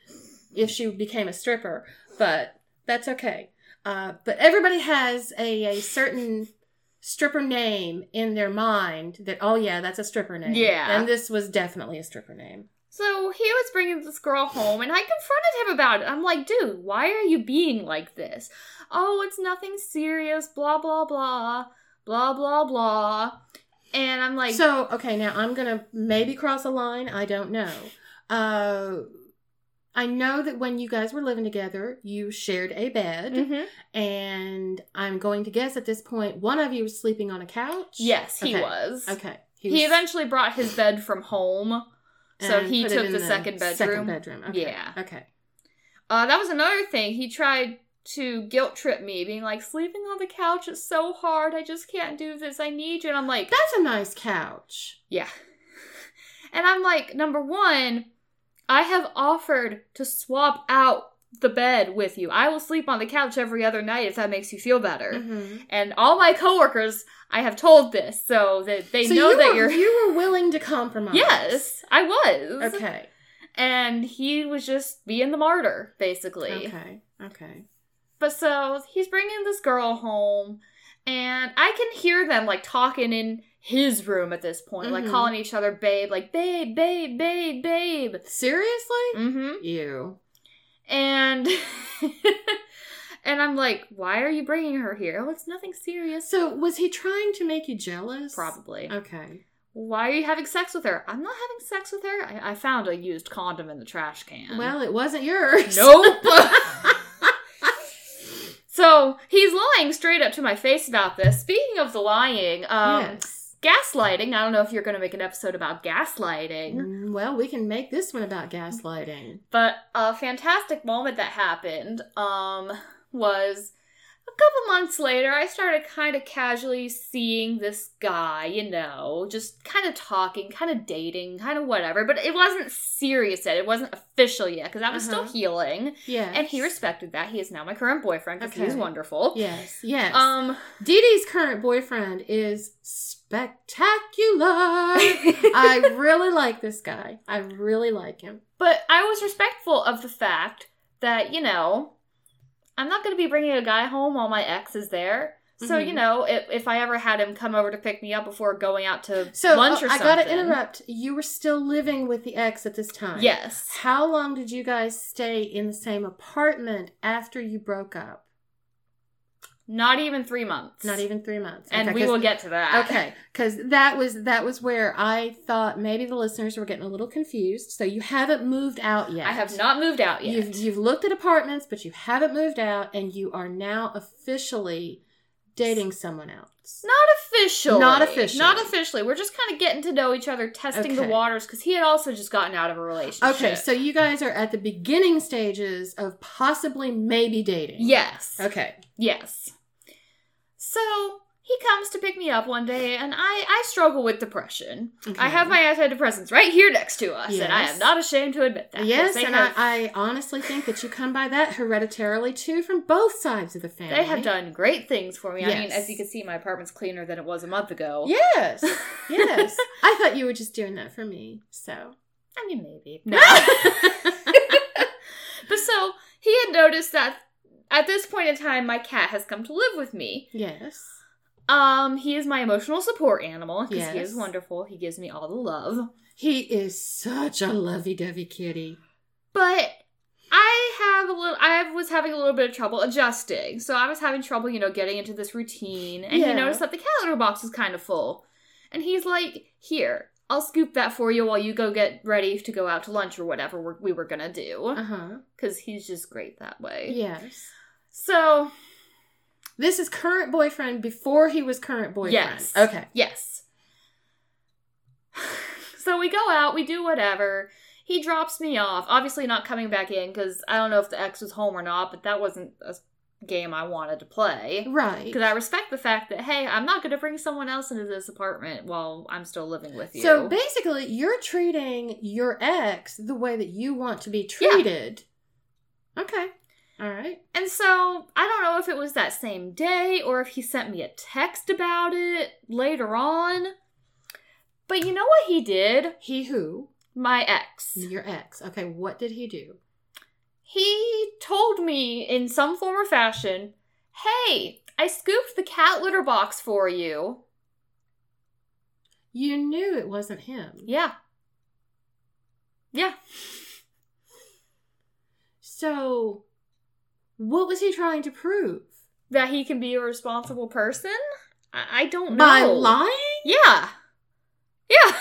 if she became a stripper. But that's okay. Uh, but everybody has a, a certain stripper name in their mind that oh yeah, that's a stripper name. Yeah. And this was definitely a stripper name. So he was bringing this girl home, and I confronted him about it. I'm like, dude, why are you being like this? Oh, it's nothing serious, blah, blah, blah, blah, blah, blah. And I'm like, so okay, now I'm gonna maybe cross a line. I don't know. Uh, I know that when you guys were living together, you shared a bed, Mhm. and I'm going to guess at this point one of you was sleeping on a couch. yes, he Okay. was. Okay. He, was- eventually brought his bed from home. So and he took in the second bedroom. Second bedroom. Okay. Yeah. Okay. Uh, that was another thing. He tried to guilt trip me, being like, sleeping on the couch is so hard. I just can't do this. I need you. And I'm like, That's a nice couch. Yeah. And I'm like, number one, I have offered to swap out the bed with you. I will sleep on the couch every other night if that makes you feel better. Mhm. And all my coworkers, I have told this so that they so know you that were, you're. you were willing to compromise. Yes, I was. Okay. And he was just being the martyr, basically. Okay. Okay. But so he's bringing this girl home, and I can hear them like talking in his room at this point, like Mhm. calling each other babe, like babe, babe, babe, babe. Seriously? Mm-hmm. You. And and I'm like, why are you bringing her here? Oh, it's nothing serious. So was he trying to make you jealous? Probably. Okay. Why are you having sex with her? I'm not having sex with her. I, I found a used condom in the trash can. Well, it wasn't yours. nope. so he's lying straight up to my face about this. Speaking of the lying, um, yes. Gaslighting. I don't know if you're going to make an episode about gaslighting. Mm, Well, we can make this one about gaslighting. But a fantastic moment that happened um, was couple months later. I started kind of casually seeing this guy, you know, just kind of talking, kind of dating, kind of whatever. But it wasn't serious yet. It wasn't official yet because I was still Uh-huh. healing, Yeah. and he respected that. He is now my current boyfriend because he's wonderful. Yes. Yes. Um, Dee Dee's current boyfriend is spectacular. I really like this guy. I really like him. But I was respectful of the fact that, you know, I'm not going to be bringing a guy home while my ex is there. So, Mhm. you know, if, if I ever had him come over to pick me up before going out to So lunch or uh, I something. gotta interrupt. You were still living with the ex at this time. Yes. How long did you guys stay in the same apartment after you broke up? Not even three months. Not even three months. And Okay, we 'cause- will get to that. Okay, because that was that was where I thought maybe the listeners were getting a little confused. So you haven't moved out yet. I have not moved out yet. You've you've looked at apartments, but you haven't moved out, and you are now officially dating someone else. Not officially. Not officially. Not officially. We're just kind of getting to know each other, testing the waters, because he had also just gotten out of a relationship. Okay, so you guys are at the beginning stages of possibly maybe dating. Yes. Okay. Yes. So he comes to pick me up one day, and I I struggle with depression. Okay. I have my antidepressants right here next to us, and I am not ashamed to admit that. Yes, and have, I, I honestly think that you come by that hereditarily too from both sides of the family. they have done great things for me. I mean, as you can see, my apartment's cleaner than it was a month ago. Yes, yes. I thought you were just doing that for me. So I mean, maybe. No. but so he had noticed that at this point in time, my cat has come to live with me. yes, Um, he is my emotional support animal because he is wonderful. He gives me all the love. he is such a lovey-dovey kitty. But I have a little. I was having a little bit of trouble adjusting, so I was having trouble, you know, getting into this routine. And Yeah. he noticed that the cat litter box was kind of full, and he's like, "Here, I'll scoop that for you while you go get ready to go out to lunch or whatever we're, we were gonna do." Because he's just great that way. Yes. So This is current boyfriend before he was current boyfriend. Yes. Okay. Yes. So we go out, we do whatever. He drops me off. Obviously, not coming back in because I don't know if the ex was home or not, but that wasn't a game I wanted to play. Right. Because I respect the fact that, hey, I'm not going to bring someone else into this apartment while I'm still living with you. So basically, you're treating your ex the way that you want to be Yeah. treated. Okay. All right. and so I don't know if it was that same day or if he sent me a text about it later on. But you know what he did? He who? My ex. Your ex. Okay. What did he do? He told me in some form or fashion, hey, I scooped the cat litter box for you. You knew it wasn't him. Yeah. Yeah. So, what was he trying to prove? That he can be a responsible person? I, I don't know. By lying? Yeah. Yeah.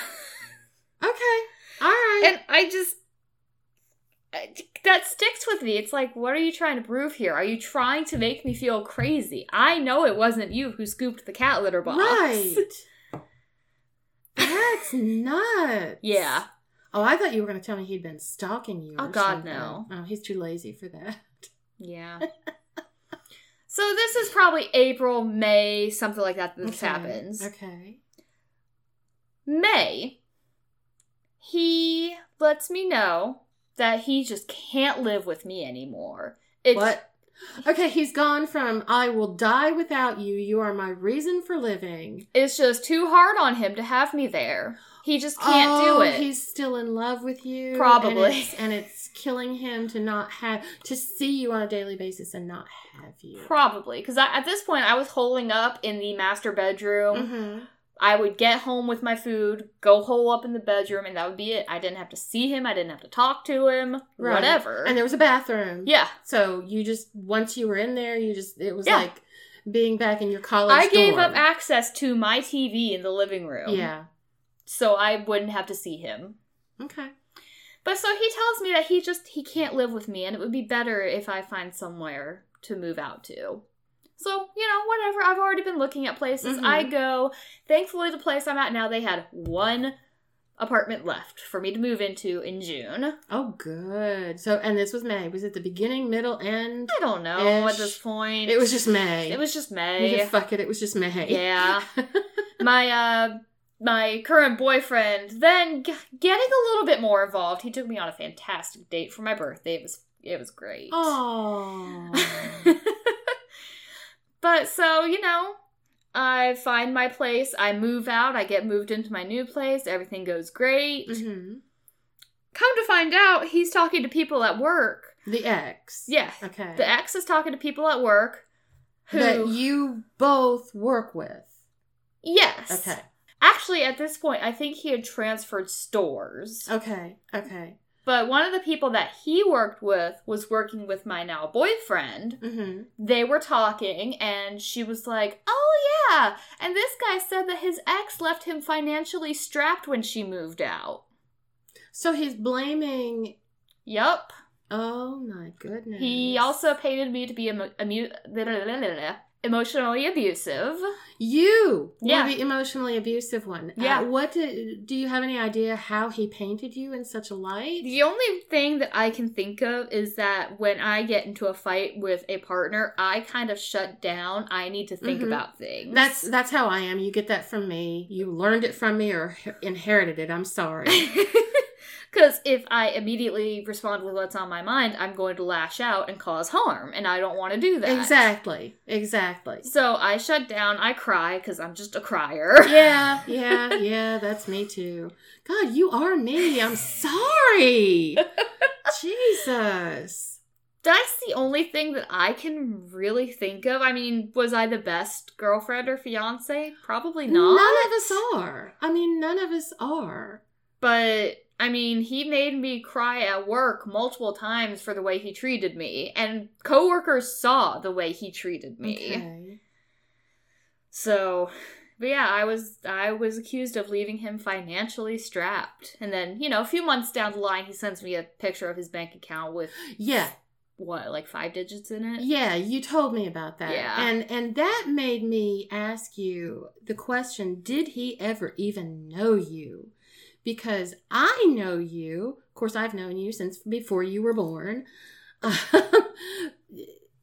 Okay. All right. And I just. That sticks with me. It's like, what are you trying to prove here? Are you trying to make me feel crazy? I know it wasn't you who scooped the cat litter box. Right. That's nuts. Yeah. Oh, I thought you were going to tell me he'd been stalking you. Oh, God, something. no. Oh, he's too lazy for that. Yeah. so this is probably April, May, something like that. That this Okay. happens. Okay. May, he lets me know that he just can't live with me anymore. It's, What? Okay, he's gone from I will die without you. You are my reason for living. It's just too hard on him to have me there. He just can't oh, do it. He's still in love with you. Probably. And it's, and it's killing him to not have to see you on a daily basis and not have you. Probably because at this point I was holding up in the master bedroom. Mm-hmm. I would get home with my food, go hole up in the bedroom, and that would be it. I didn't have to see him. I didn't have to talk to him. Right. Whatever. And there was a bathroom. yeah, So you just once you were in there, you just it was Yeah. like being back in your college. I gave dorm. up access to my TV in the living room. Yeah. So I wouldn't have to see him. Okay. But so he tells me that he just he can't live with me, and it would be better if I find somewhere to move out to. So you know, whatever. I've already been looking at places. Mhm. I go. Thankfully, the place I'm at now they had one apartment left for me to move into in June. Oh, good. So, and this was May. Was it the beginning, middle, end? I don't know at this point. It was just May. It was just May. fuck it. It was just May. Yeah. my uh my current boyfriend then g- getting a little bit more involved. He took me on a fantastic date for my birthday. It was it was great. Oh. but so, you know, I find my place, I move out, I get moved into my new place, everything goes great. hmm Come to find out, he's talking to people at work. The ex. Yeah. Okay. The ex is talking to people at work who that you both work with. Yes. Okay. Actually, at this point, I think he had transferred stores. Okay. Okay. But one of the people that he worked with was working with my now boyfriend. hmm They were talking, and she was like, Oh, yeah. And this guy said that his ex left him financially strapped when she moved out. So he's blaming. Yup. Oh my goodness. He also painted me to be a, a mu- emotionally abusive. You Yeah. were the emotionally abusive one. Yeah. Uh, what did, do you have any idea how he painted you in such a light? The only thing that I can think of is that when I get into a fight with a partner, I kind of shut down. I need to think Mhm. about things. That's that's how I am. You get that from me. You learned it from me or inherited it. I'm sorry. Because if I immediately respond with what's on my mind, I'm going to lash out and cause harm, and I don't want to do that. exactly. Exactly. So I shut down. I cry because I'm just a crier. Yeah, yeah, yeah, that's me too. God, you are me. I'm sorry. Jesus. That's the only thing that I can really think of. I mean, was I the best girlfriend or fiance? Probably not. None of us are. I mean, none of us are. But I mean, he made me cry at work multiple times for the way he treated me, and coworkers saw the way he treated me. Okay. So, but yeah, I was I was accused of leaving him financially strapped. And then, you know, a few months down the line, he sends me a picture of his bank account with Yeah, what, like five digits in it? yeah, you told me about that. Yeah. And and that made me ask you the question, did he ever even know you? Because I know you. Of course, I've known you since before you were born.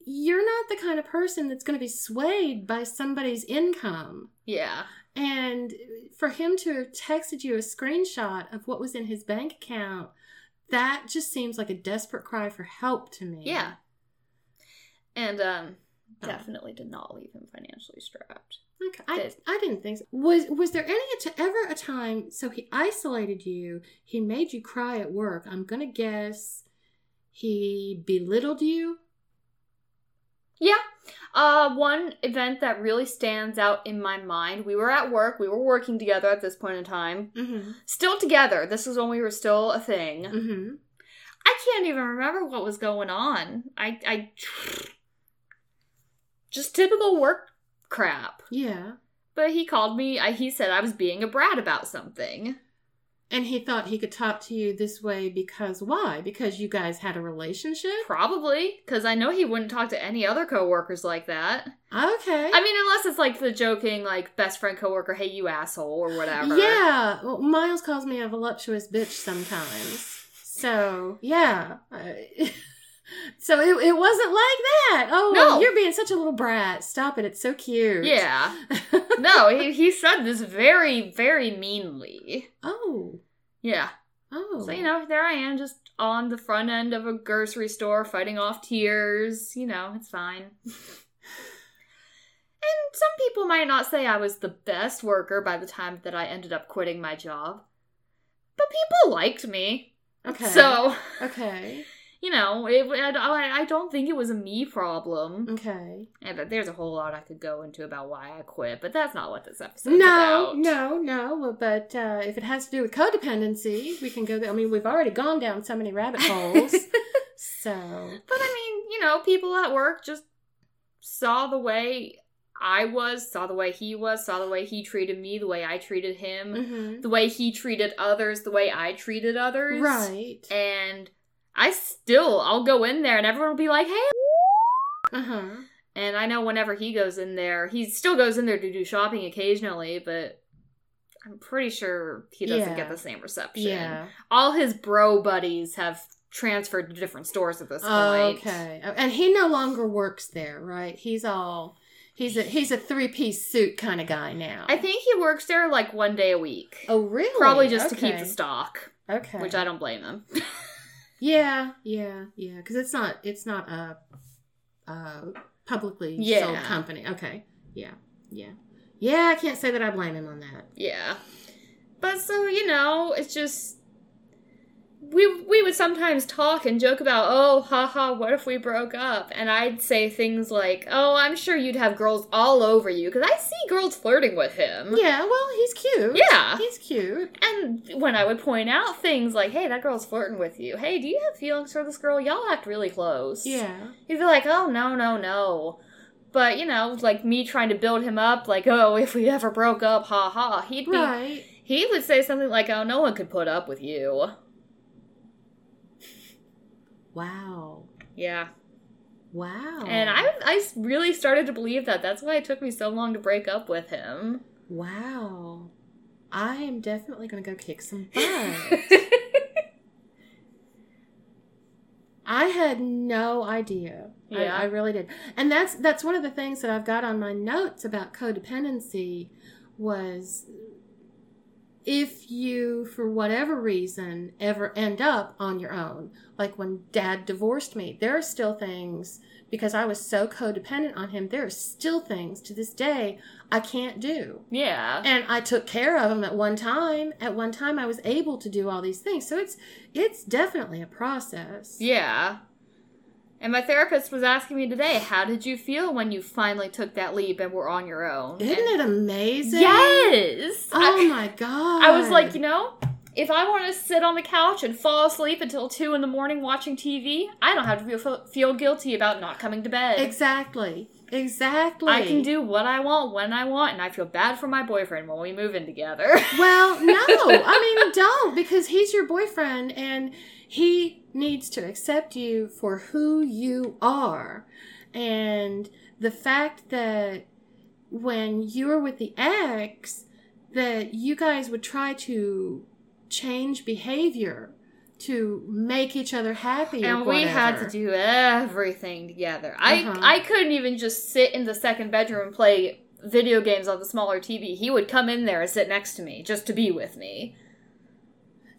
You're not the kind of person that's going to be swayed by somebody's income. Yeah. And for him to have texted you a screenshot of what was in his bank account, that just seems like a desperate cry for help to me. Yeah. And um. Definitely did not leave him financially strapped. Okay. I, Did. I didn't think so. Was was there any to ever a time so he isolated you, he made you cry at work. I'm gonna guess he belittled you. Yeah. Uh one event that really stands out in my mind. We were at work. We were working together at this point in time. Mm-hmm. Still together. This was when we were still a thing. Mm-hmm. I can't even remember what was going on. I I just typical work crap. Yeah. But he called me. I, he said I was being a brat about something. And he thought he could talk to you this way because why? Because you guys had a relationship? Probably because I know he wouldn't talk to any other coworkers like that. Okay. I mean, unless it's like the joking, like best friend coworker, "Hey, you asshole" or whatever. Yeah, well, Miles calls me a voluptuous bitch sometimes. So yeah, so it, it wasn't like that. Oh, No. you're being such a little brat. Stop it. It's so cute. Yeah. No, he he said this very very meanly. oh. Yeah. Oh. So you know, there I am, just on the front end of a grocery store, fighting off tears. You know, it's fine. and some people might not say I was the best worker by the time that I ended up quitting my job, but people liked me. Okay. So Okay. You know, it, I, I don't think it was a me problem. Okay. And there's a whole lot I could go into about why I quit, but that's not what this episode No, about. no, no. No. But uh, if it has to do with codependency, we can go there. I mean, we've already gone down so many rabbit holes. so. But I mean, you know, people at work just saw the way I was, saw the way he was, saw the way he treated me, the way I treated him, mhm. the way he treated others, the way I treated others. Right. And I still, I'll go in there and everyone will be like, hey. Uh huh. And I know whenever he goes in there, he still goes in there to do shopping occasionally, but I'm pretty sure he doesn't Yeah. get the same reception. Yeah. All his bro buddies have transferred to different stores at this point. Okay. Oh, And he no longer works there, right? He's all he's a he's a three piece suit kind of guy now. I think he works there like one day a week. Oh, really? Probably just to keep the stock, Okay. which I don't blame him. Yeah, yeah, yeah. Because it's not it's not a, a publicly Yeah. sold company. Okay. Yeah. Yeah. Yeah. I can't say that I blame him on that. yeah. But so, you know, it's just we we would sometimes talk and joke about, "Oh, haha, what if we broke up?" And I'd say things like, "Oh, I'm sure you'd have girls all over you because I see girls flirting with him." Yeah. Well, he's cute. Yeah. He's cute. And when I would point out things like, "Hey, that girl's flirting with you. Hey, do you have feelings for this girl? Y'all act really close." Yeah. He'd be like, oh, no, no, no. But, you know, like me trying to build him up, like, oh, if we ever broke up, ha ha. He'd be, Right. he would say something like, oh, no one could put up with you. Wow. Yeah. Wow. And I, I really started to believe that. That's why it took me so long to break up with him. Wow. I am definitely going to go kick some butt. I had no idea. Yeah. I, I really did. And that's that's one of the things that I've got on my notes about codependency was if you for whatever reason ever end up on your own like when dad divorced me there are still things because i was so codependent on him there are still things to this day i can't do yeah. and I took care of him at one time. At one time, I was able to do all these things. So it's it's definitely a process. Yeah. And my therapist was asking me today, how did you feel when you finally took that leap and were on your own? Isn't And- it amazing? Yes. Oh I, my god! I was like, you know, if I want to sit on the couch and fall asleep until two in the morning watching TV, I don't have to feel feel guilty about not coming to bed. exactly, exactly. I can do what I want when I want, and I feel bad for my boyfriend when we move in together. Well, no, I mean don't because he's your boyfriend and he needs to accept you for who you are. And the fact that when you were with the ex that you guys would try to change behavior to make each other happy and we had to do everything together. I Uh-huh. I couldn't even just sit in the second bedroom and play video games on the smaller TV. He would come in there and sit next to me just to be with me.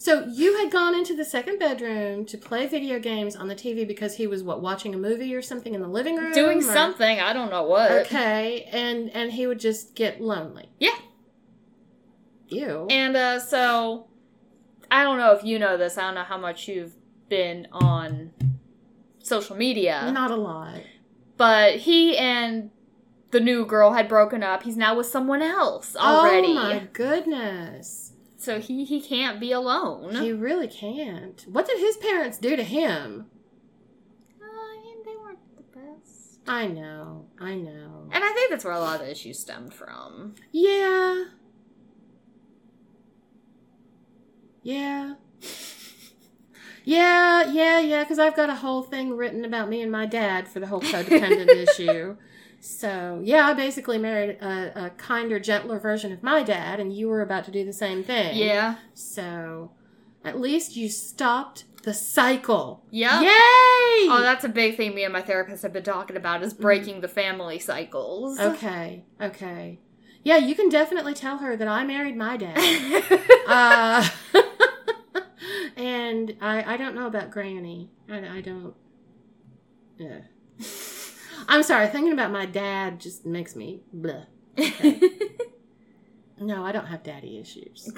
So you had gone into the second bedroom to play video games on the TV because he was what watching a movie or something in the living room, Doing or- something, I don't know what. Okay, and and he would just get lonely. Yeah. You And uh, so, I don't know if you know this. I don't know how much you've been on social media, Not a lot. but he and the new girl had broken up. He's now with someone else already. Oh my goodness. So he he can't be alone. He really can't. What did his parents do to him? Uh, I mean, they weren't the best. I know. I know. And I think that's where a lot of the issues stemmed from. Yeah. Yeah. Yeah, yeah, yeah, because I've got a whole thing written about me and my dad for the whole codependent issue. So, yeah, I basically married a, a kinder, gentler version of my dad, and you were about to do the same thing. Yeah. So, at least you stopped the cycle. Yeah. Yay! Oh, that's a big thing me and my therapist have been talking about is breaking the family cycles. okay, okay. Yeah, you can definitely tell her that I married my dad. uh, and I, I don't know about Granny. I, I don't. Yeah. I'm sorry. Thinking about my dad just makes me bleh. No, I don't have daddy issues.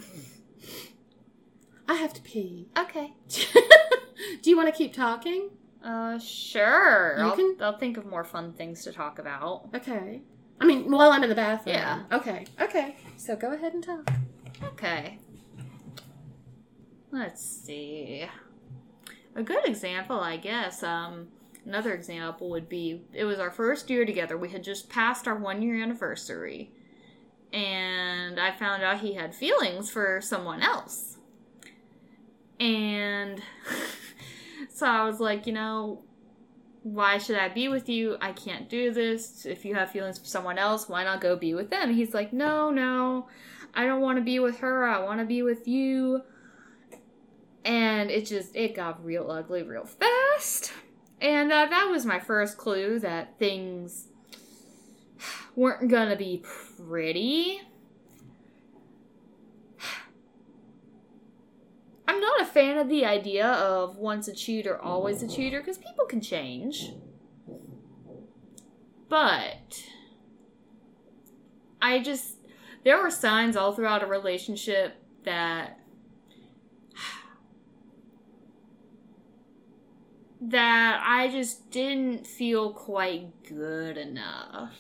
I have to pee. okay. Do you want to keep talking? Uh, sure. You I'll, can- I'll think of more fun things to talk about. Okay. I mean, while I'm in the bathroom. Yeah. Okay. Okay. So go ahead and talk. Okay. Let's see. A good example, I guess. Um, another example would be it was our first year together. We had just passed our one year anniversary. And I found out he had feelings for someone else. And so I was like, you know, why should I be with you? I can't do this. If you have feelings for someone else, why not go be with them? He's like, no, no, I don't want to be with her. I want to be with you. And it just, it got real ugly real fast. And uh, that was my first clue that things weren't gonna be pretty. I'm not a fan of the idea of once a cheater, always a cheater, because people can change. But I just, there were signs all throughout a relationship that that I just didn't feel quite good enough.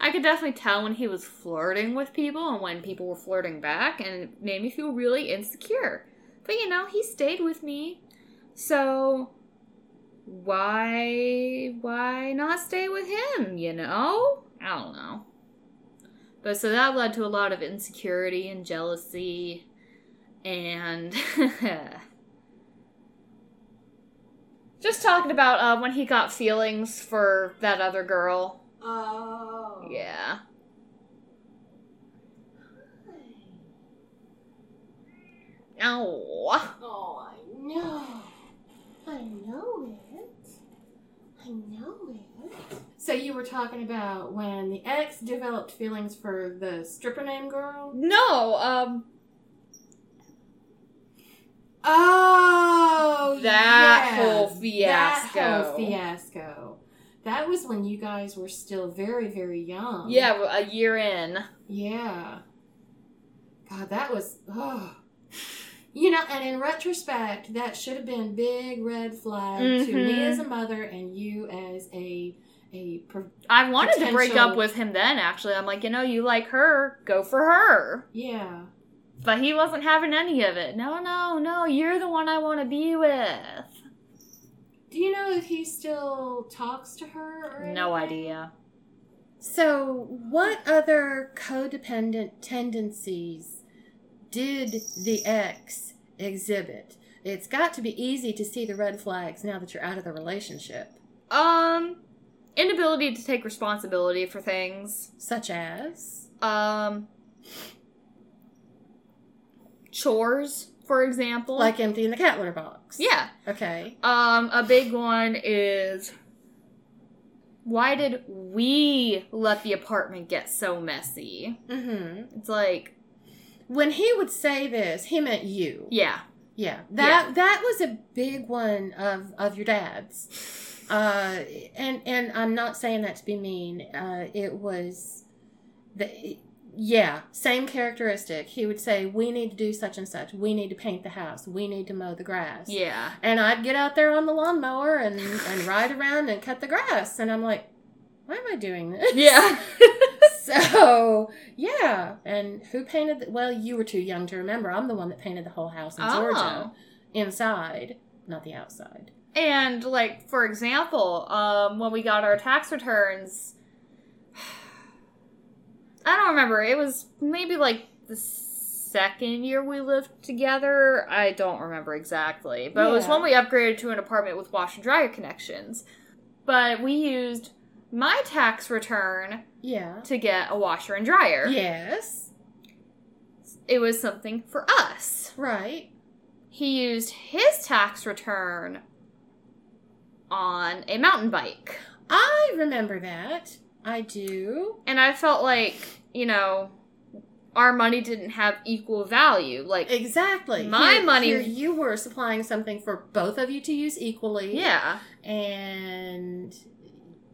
I could definitely tell when he was flirting with people and when people were flirting back, and it made me feel really insecure. But you know, he stayed with me, so why why not stay with him? You know, I don't know. But so that led to a lot of insecurity and jealousy, and Just talking about uh, when he got feelings for that other girl. Oh. Yeah. Oh. Oh, I know. I know it. I know it. So you were talking about when the ex developed feelings for the stripper name girl? No, um, Oh, That yeah. whole fiasco. That whole fiasco. That was when you guys were still very, very young. yeah, a year in. Yeah. God, that was. Oh. You know, and in retrospect, that should have been big red flag to me Mhm. as a mother and you as a a. pro- I wanted to break up with him then, actually. I'm like, you know, you like her, go for her. Yeah. But he wasn't having any of it. No, no, no, you're the one I want to be with. Do you know if he still talks to her? Or No anything? idea. So, what other codependent tendencies did the ex exhibit? It's got to be easy to see the red flags now that you're out of the relationship, Um, inability to take responsibility for things. such as. Um, chores, for example. Like emptying the cat litter box. yeah. Okay. Um, a big one is why did we let the apartment get so messy? Mm-hmm. It's like, When he would say this, he meant you. yeah, Yeah. That that was a big one of of your dad's. Uh, and and I'm not saying that to be mean. Uh, it was the yeah same characteristic. He would say, "We need to do such and such. We need to paint the house. We need to mow the grass." yeah. And I'd get out there on the lawnmower and and ride around and cut the grass, and I'm like, "Why am I doing this?" Yeah. So yeah, and who painted? The, well, you were too young to remember. I'm the one that painted the whole house in Georgia, Oh. inside, not the outside. And like for example, um, when we got our tax returns, I don't remember. It was maybe like the second year we lived together. I don't remember exactly, but it was when we upgraded to an apartment with washer and dryer connections. But we used my tax return Yeah. to get a washer and dryer. Yes. It was something for us. Right. He used his tax return on a mountain bike. I remember that. I do. And I felt like, you know, our money didn't have equal value. Like, Exactly. My Here- money- Here you were supplying something for both of you to use equally. yeah. And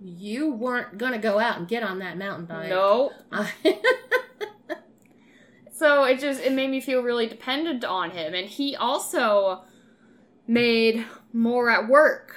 you weren't going to go out and get on that mountain bike. No. I- So it just it made me feel really dependent on him and he also made more at work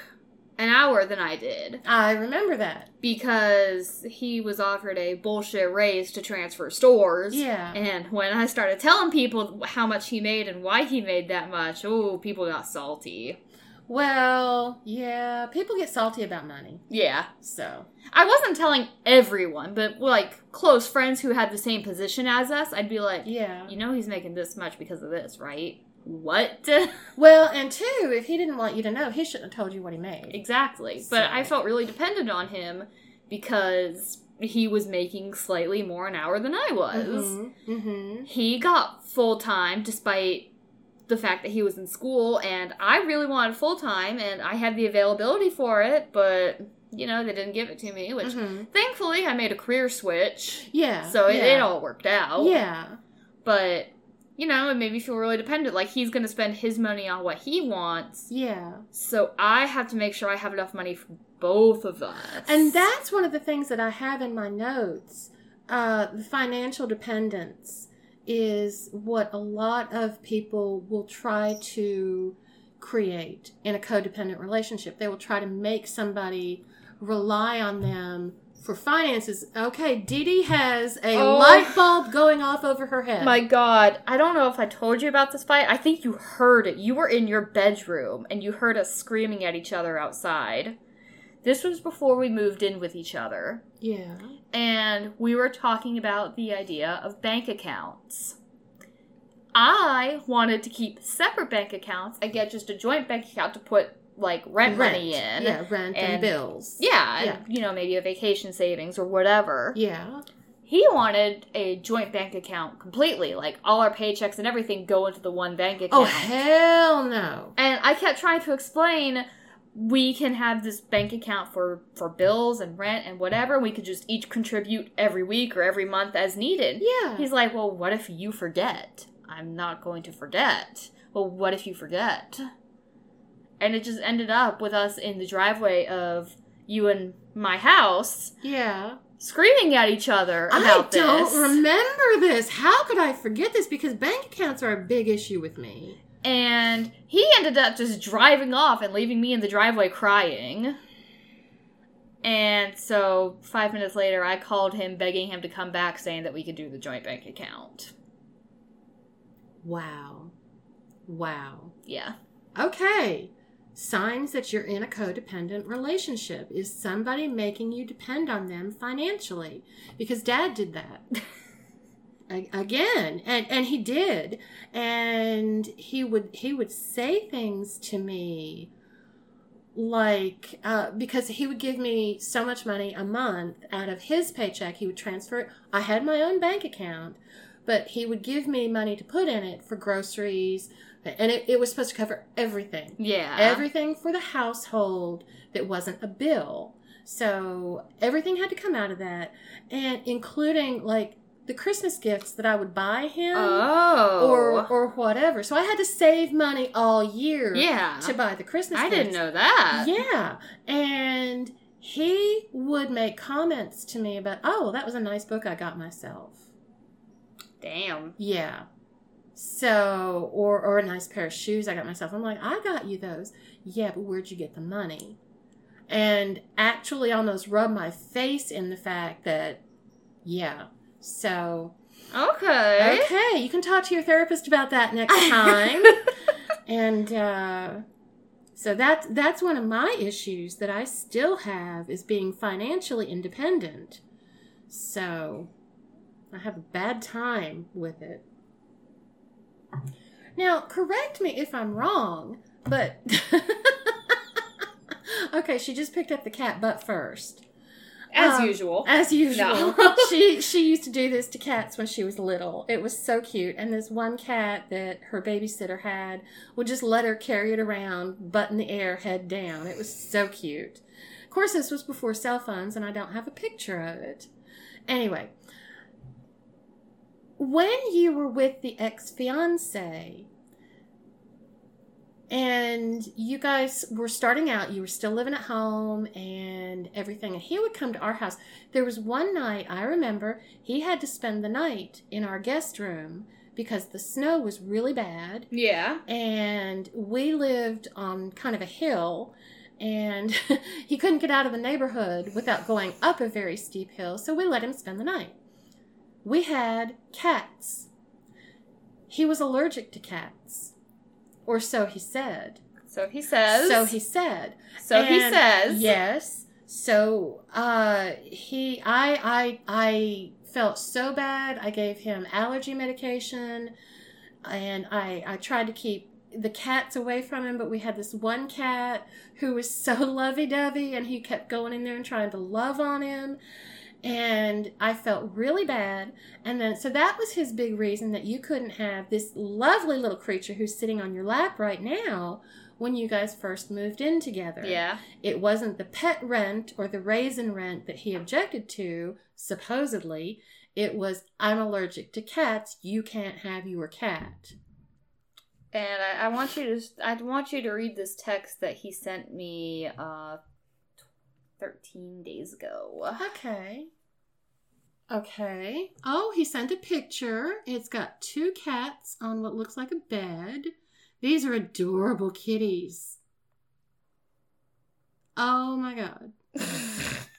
an hour than I did I remember that. because he was offered a bullshit raise to transfer stores. Yeah. And when I started telling people how much he made and why he made that much, oh, people got salty. Well, yeah, people get salty about money. Yeah. So, I wasn't telling everyone, but like close friends who had the same position as us, I'd be like, yeah. you know, he's making this much because of this, right? What? Well, and two, if he didn't want you to know, he shouldn't have told you what he made. exactly. But I felt really dependent on him because he was making slightly more an hour than I was. Mm-hmm. mm-hmm. He got full time despite the fact that he was in school, and I really wanted full time, and I had the availability for it, but you know, they didn't give it to me, which Mhm. thankfully I made a career switch. Yeah. So it, yeah. it all worked out. Yeah. But, you know, it made me feel really dependent. Like, he's going to spend his money on what he wants. Yeah. So I have to make sure I have enough money for both of us. And that's one of the things that I have in my notes. Uh, the financial dependence is what a lot of people will try to create in a codependent relationship. They will try to make somebody rely on them for finances. Okay, Dee Dee has a Oh. light bulb going off over her head. My god, I don't know if I told you about this fight. I think you heard it. You were in your bedroom and you heard us screaming at each other outside. This was before we moved in with each other. yeah. and we were talking about the idea of bank accounts. I wanted to keep separate bank accounts and get just a joint bank account to put like rent, money in. Yeah, rent and, and- bills. Yeah, and, Yeah. you know, maybe a vacation savings or whatever. Yeah. He wanted a joint bank account completely, like all our paychecks and everything go into the one bank oh, account. Oh hell no. And I kept trying to explain we can have this bank account for for bills and rent and whatever. We could just each contribute every week or every month as needed. Yeah. He's like, "Well, what if you forget?" I'm not going to forget. Well, what if you forget? And it just ended up with us in the driveway of you and my house yeah. screaming at each other I about don't this. remember this. How could I forget this? Because bank accounts are a big issue with me. and he ended up just driving off and leaving me in the driveway crying. And so, five minutes later, I called him begging him to come back, saying that we could do the joint bank account. Wow. Wow. Yeah. Okay. Signs that you're in a codependent relationship. Is somebody making you depend on them financially? Because dad did that. Again, and and he did, and he would he would say things to me, like uh, because he would give me so much money a month out of his paycheck, he would transfer it. I had my own bank account, but he would give me money to put in it for groceries, and it, it was supposed to cover everything Yeah. everything for the household that wasn't a bill. So everything had to come out of that, and including like the Christmas gifts that I would buy him Oh. or or whatever. So I had to save money all year yeah. to buy the Christmas. I gifts. didn't know that. Yeah, and he would make comments to me about, "Oh, well, that was a nice book I got myself." Damn. Yeah. So, or or a nice pair of shoes I got myself. I'm like, I got you those. Yeah, but where'd you get the money? And actually, almost rub my face in the fact that, yeah. So, Okay. okay, you can talk to your therapist about that next time. and uh, so that that's one of my issues that I still have is being financially independent. So I have a bad time with it. Now, correct me if I'm wrong, but okay, she just picked up the cat butt first. As Um, usual. As usual. No. she she used to do this to cats when she was little. It was so cute. And this one cat that her babysitter had would just let her carry it around, butt in the air, head down. It was so cute. Of course, this was before cell phones, and I don't have a picture of it. Anyway, when you were with the ex fiance, and you guys were starting out, you were still living at home and everything, and he would come to our house. There was one night I remember he had to spend the night in our guest room because the snow was really bad yeah. and we lived on kind of a hill and he couldn't get out of the neighborhood without going up a very steep hill so we let him spend the night we had cats he was allergic to cats or so he said So he says. so he said So he says. Yes. So uh he I I I felt so bad. I gave him allergy medication and I I tried to keep the cats away from him, but we had this one cat who was so lovey-dovey and he kept going in there and trying to love on him. And I felt really bad. And then, so that was his big reason that you couldn't have this lovely little creature who's sitting on your lap right now when you guys first moved in together. Yeah. It wasn't the pet rent or the raisin rent that he objected to, supposedly. It was, I'm allergic to cats. You can't have your cat. And I, I want you to I want you to read this text that he sent me uh 13 days ago. Okay. Okay. Oh, he sent a picture. It's got two cats on what looks like a bed. These are adorable kitties. Oh my god.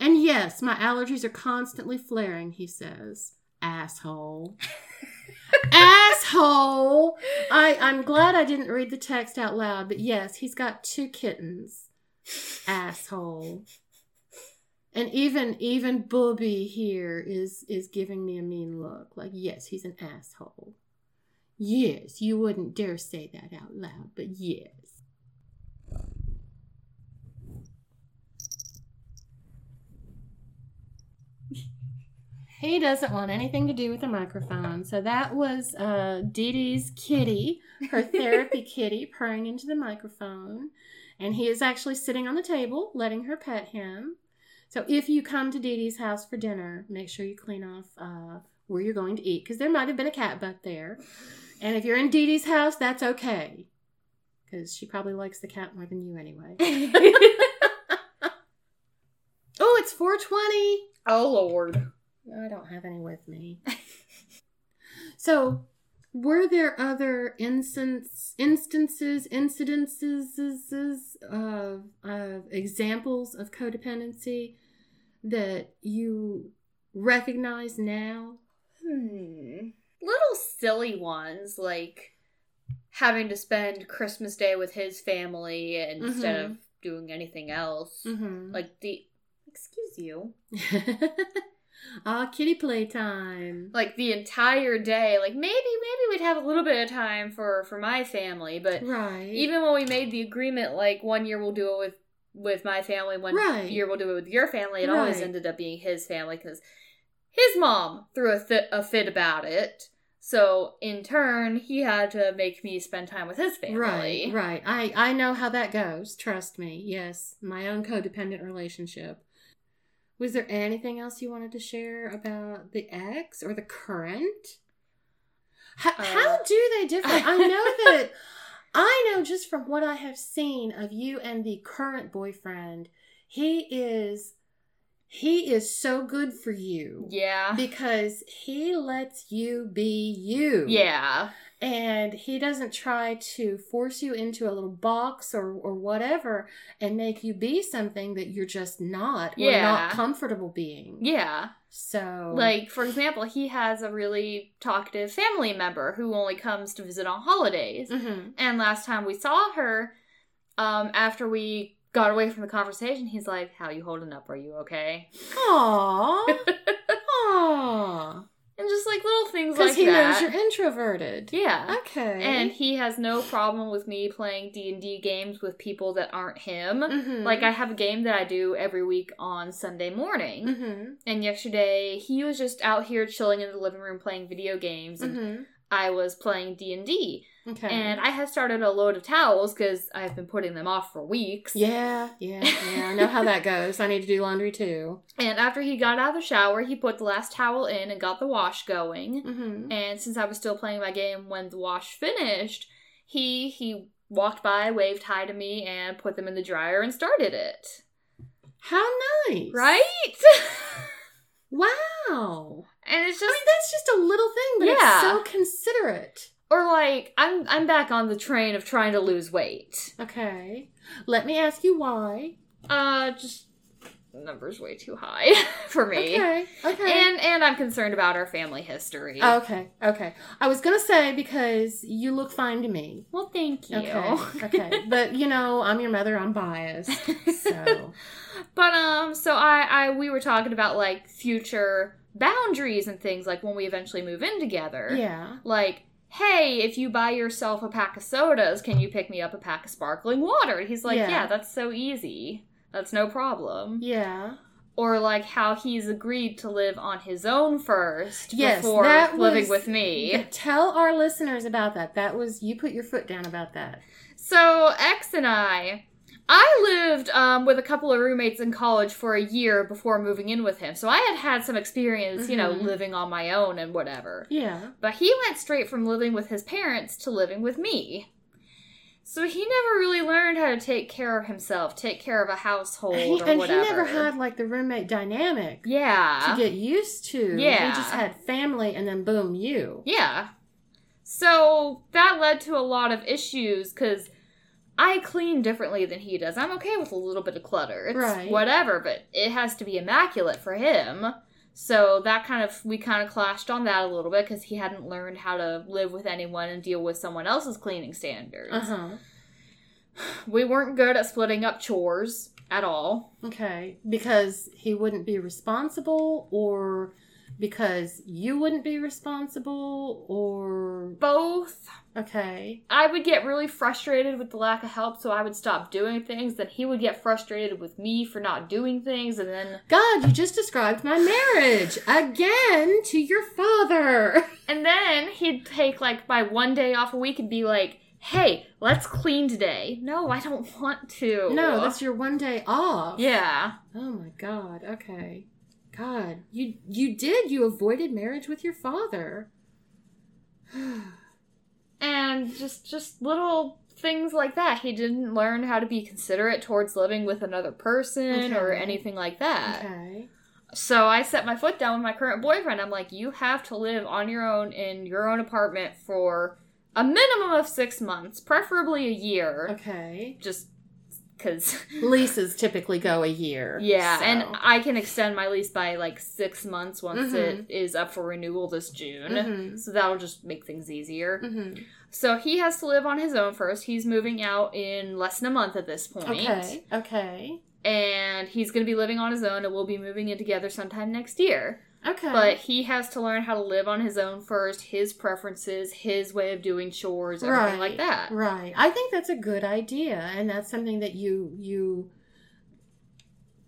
And yes, my allergies are constantly flaring, he says. Asshole. Asshole. I, I'm glad I didn't read the text out loud, but yes, he's got two kittens. Asshole. And even even Booby here is is giving me a mean look. Like, yes, he's an asshole. Yes, you wouldn't dare say that out loud, but yes. He doesn't want anything to do with the microphone. So that was uh, Dee Dee's kitty, her therapy kitty, purring into the microphone. And he is actually sitting on the table, letting her pet him. So if you come to Dee Dee's house for dinner, make sure you clean off uh, where you're going to eat because there might have been a cat butt there. And if you're in Dee Dee's house, that's okay because she probably likes the cat more than you anyway. oh, it's 420. oh lord. I don't have any with me. so, were there other instance, instances, incidences of, of examples of codependency that you recognize now? Hmm. Little silly ones like having to spend Christmas Day with his family instead Mhm. of doing anything else. Mm-hmm. Like the excuse you. ah, kitty playtime. Like the entire day. Like maybe maybe we'd have a little bit of time for for my family, but Right. even when we made the agreement like one year we'll do it with with my family one Right. year we'll do it with your family it always ended up being his family because his mom threw a, th- a fit about it so in turn he had to make me spend time with his family Right, right. I I know how that goes. Trust me. Yes, my own codependent relationship. Was there anything else you wanted to share about the ex or the current? How, Uh, how do they differ? I know that I know just from what I have seen of you and the current boyfriend, he is he is so good for you. yeah Because he lets you be you yeah and he doesn't try to force you into a little box or, or whatever and make you be something that you're just not or not comfortable being. yeah So like for example he has a really talkative family member who only comes to visit on holidays Mhm. And last time we saw her, um, after we got away from the conversation, he's like, "How you holding up? Are you okay?" Aww. Aww. And just like little things Because like he that. knows you're introverted. yeah. Okay. And he has no problem with me playing D and D games with people that aren't him. Mhm. Like I have a game that I do every week on Sunday morning. Mhm. And yesterday he was just out here chilling in the living room playing video games, and Mhm. I was playing D and D. Okay. And I had started a load of towels because I've been putting them off for weeks. yeah, yeah, yeah. I know how that goes. I need to do laundry too. And after he got out of the shower, he put the last towel in and got the wash going. Mm-hmm. And since I was still playing my game when the wash finished, he he walked by, waved hi to me, and put them in the dryer and started it. How nice. Right? Wow. And it's just I mean, that's just a little thing, but Yeah. it's so considerate. or like I'm I'm back on the train of trying to lose weight. Okay. Let me ask you why. Uh just numbers way too high for me. Okay. Okay. And and I'm concerned about our family history. okay. Okay. I was gonna say because you look fine to me. well, thank you. Okay. Okay. but you know, I'm your mother. I'm biased. So. but um so I I we were talking about like future boundaries and things like when we eventually move in together. yeah. Like Hey, if you buy yourself a pack of sodas, can you pick me up a pack of sparkling water? He's like, Yeah. yeah. that's so easy. That's no problem. Yeah. Or like how he's agreed to live on his own first Yes, before that living was- with me. Tell our listeners about that. That was you put your foot down about that. So X and I, I lived um, with a couple of roommates in college for a year before moving in with him. So I had had some experience, you know, Mhm. living on my own and whatever. Yeah. But he went straight from living with his parents to living with me. So he never really learned how to take care of himself, take care of a household He- or and whatever. he never had like the roommate dynamic yeah. to get used to. Yeah. He just had family and then boom, you. Yeah. So that led to a lot of issues because I clean differently than he does. I'm okay with a little bit of clutter. It's Right. whatever, but it has to be immaculate for him. So that kind of, we kind of clashed on that a little bit because he hadn't learned how to live with anyone and deal with someone else's cleaning standards. Uh huh. We weren't good at splitting up chores at all. Okay. Because he wouldn't be responsible or because you wouldn't be responsible or Both. okay. I would get really frustrated with the lack of help, so I would stop doing things. Then he would get frustrated with me for not doing things, and then God, you just described my marriage again to your father. and then he'd take like my one day off a week and be like, "Hey, let's clean today." No, I don't want to. No, that's your one day off. yeah. Oh my god. Okay. God, you you did. You avoided marriage with your father. and just just little things like that. He didn't learn how to be considerate towards living with another person or anything like that. okay. So I set my foot down with my current boyfriend. I'm like, you have to live on your own in your own apartment for a minimum of six months, preferably a year. Okay. Just because, Leases typically go a year. yeah, so- and I can extend my lease by like six months once Mhm. it is up for renewal this June. Mhm. So that'll just make things easier. Mhm. So he has to live on his own first. He's moving out in less than a month at this point. Okay. Okay. And he's going to be living on his own, and we'll be moving in together sometime next year. Okay. But he has to learn how to live on his own first, his preferences, his way of doing chores, everything right, like that. Right. I think that's a good idea, and that's something that you you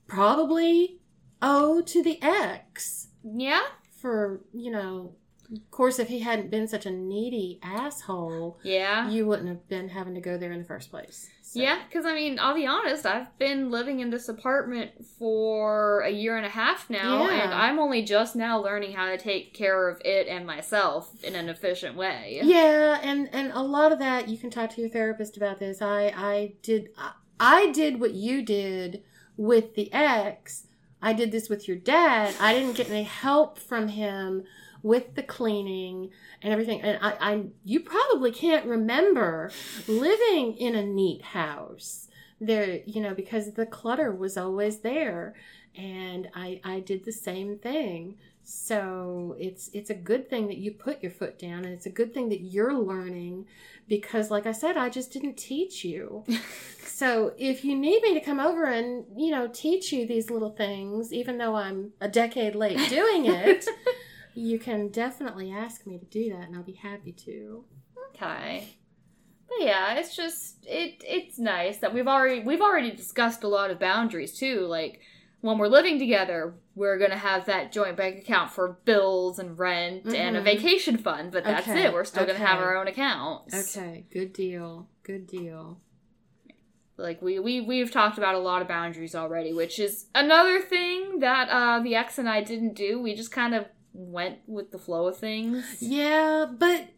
probably owe to the ex Yeah, for you know. Of course, if he hadn't been such a needy asshole, yeah. you wouldn't have been having to go there in the first place. So- Yeah, because I mean, I'll be honest, I've been living in this apartment for a year and a half now, Yeah. and I'm only just now learning how to take care of it and myself in an efficient way. Yeah, and and a lot of that you can talk to your therapist about this. I I did I, I did what you did with the ex. I did this with your dad. I didn't get any help from him with the cleaning and everything. And I, I you probably can't remember living in a neat house there, you know, because the clutter was always there. And I I did the same thing. So it's it's a good thing that you put your foot down and it's a good thing that you're learning because like I said I just didn't teach you. so if you need me to come over and, you know, teach you these little things even though I'm a decade late doing it, you can definitely ask me to do that and I'll be happy to. Okay. But yeah, it's just it it's nice that we've already we've already discussed a lot of boundaries too. Like when we're living together, we're gonna have that joint bank account for bills and rent and a Mhm. vacation fund, but that's Okay, it. We're still gonna have our own accounts. Okay, good deal. Good deal. Like we we we've talked about a lot of boundaries already, which is another thing that uh the ex and I didn't do. We just kind of went with the flow of things. Yeah, but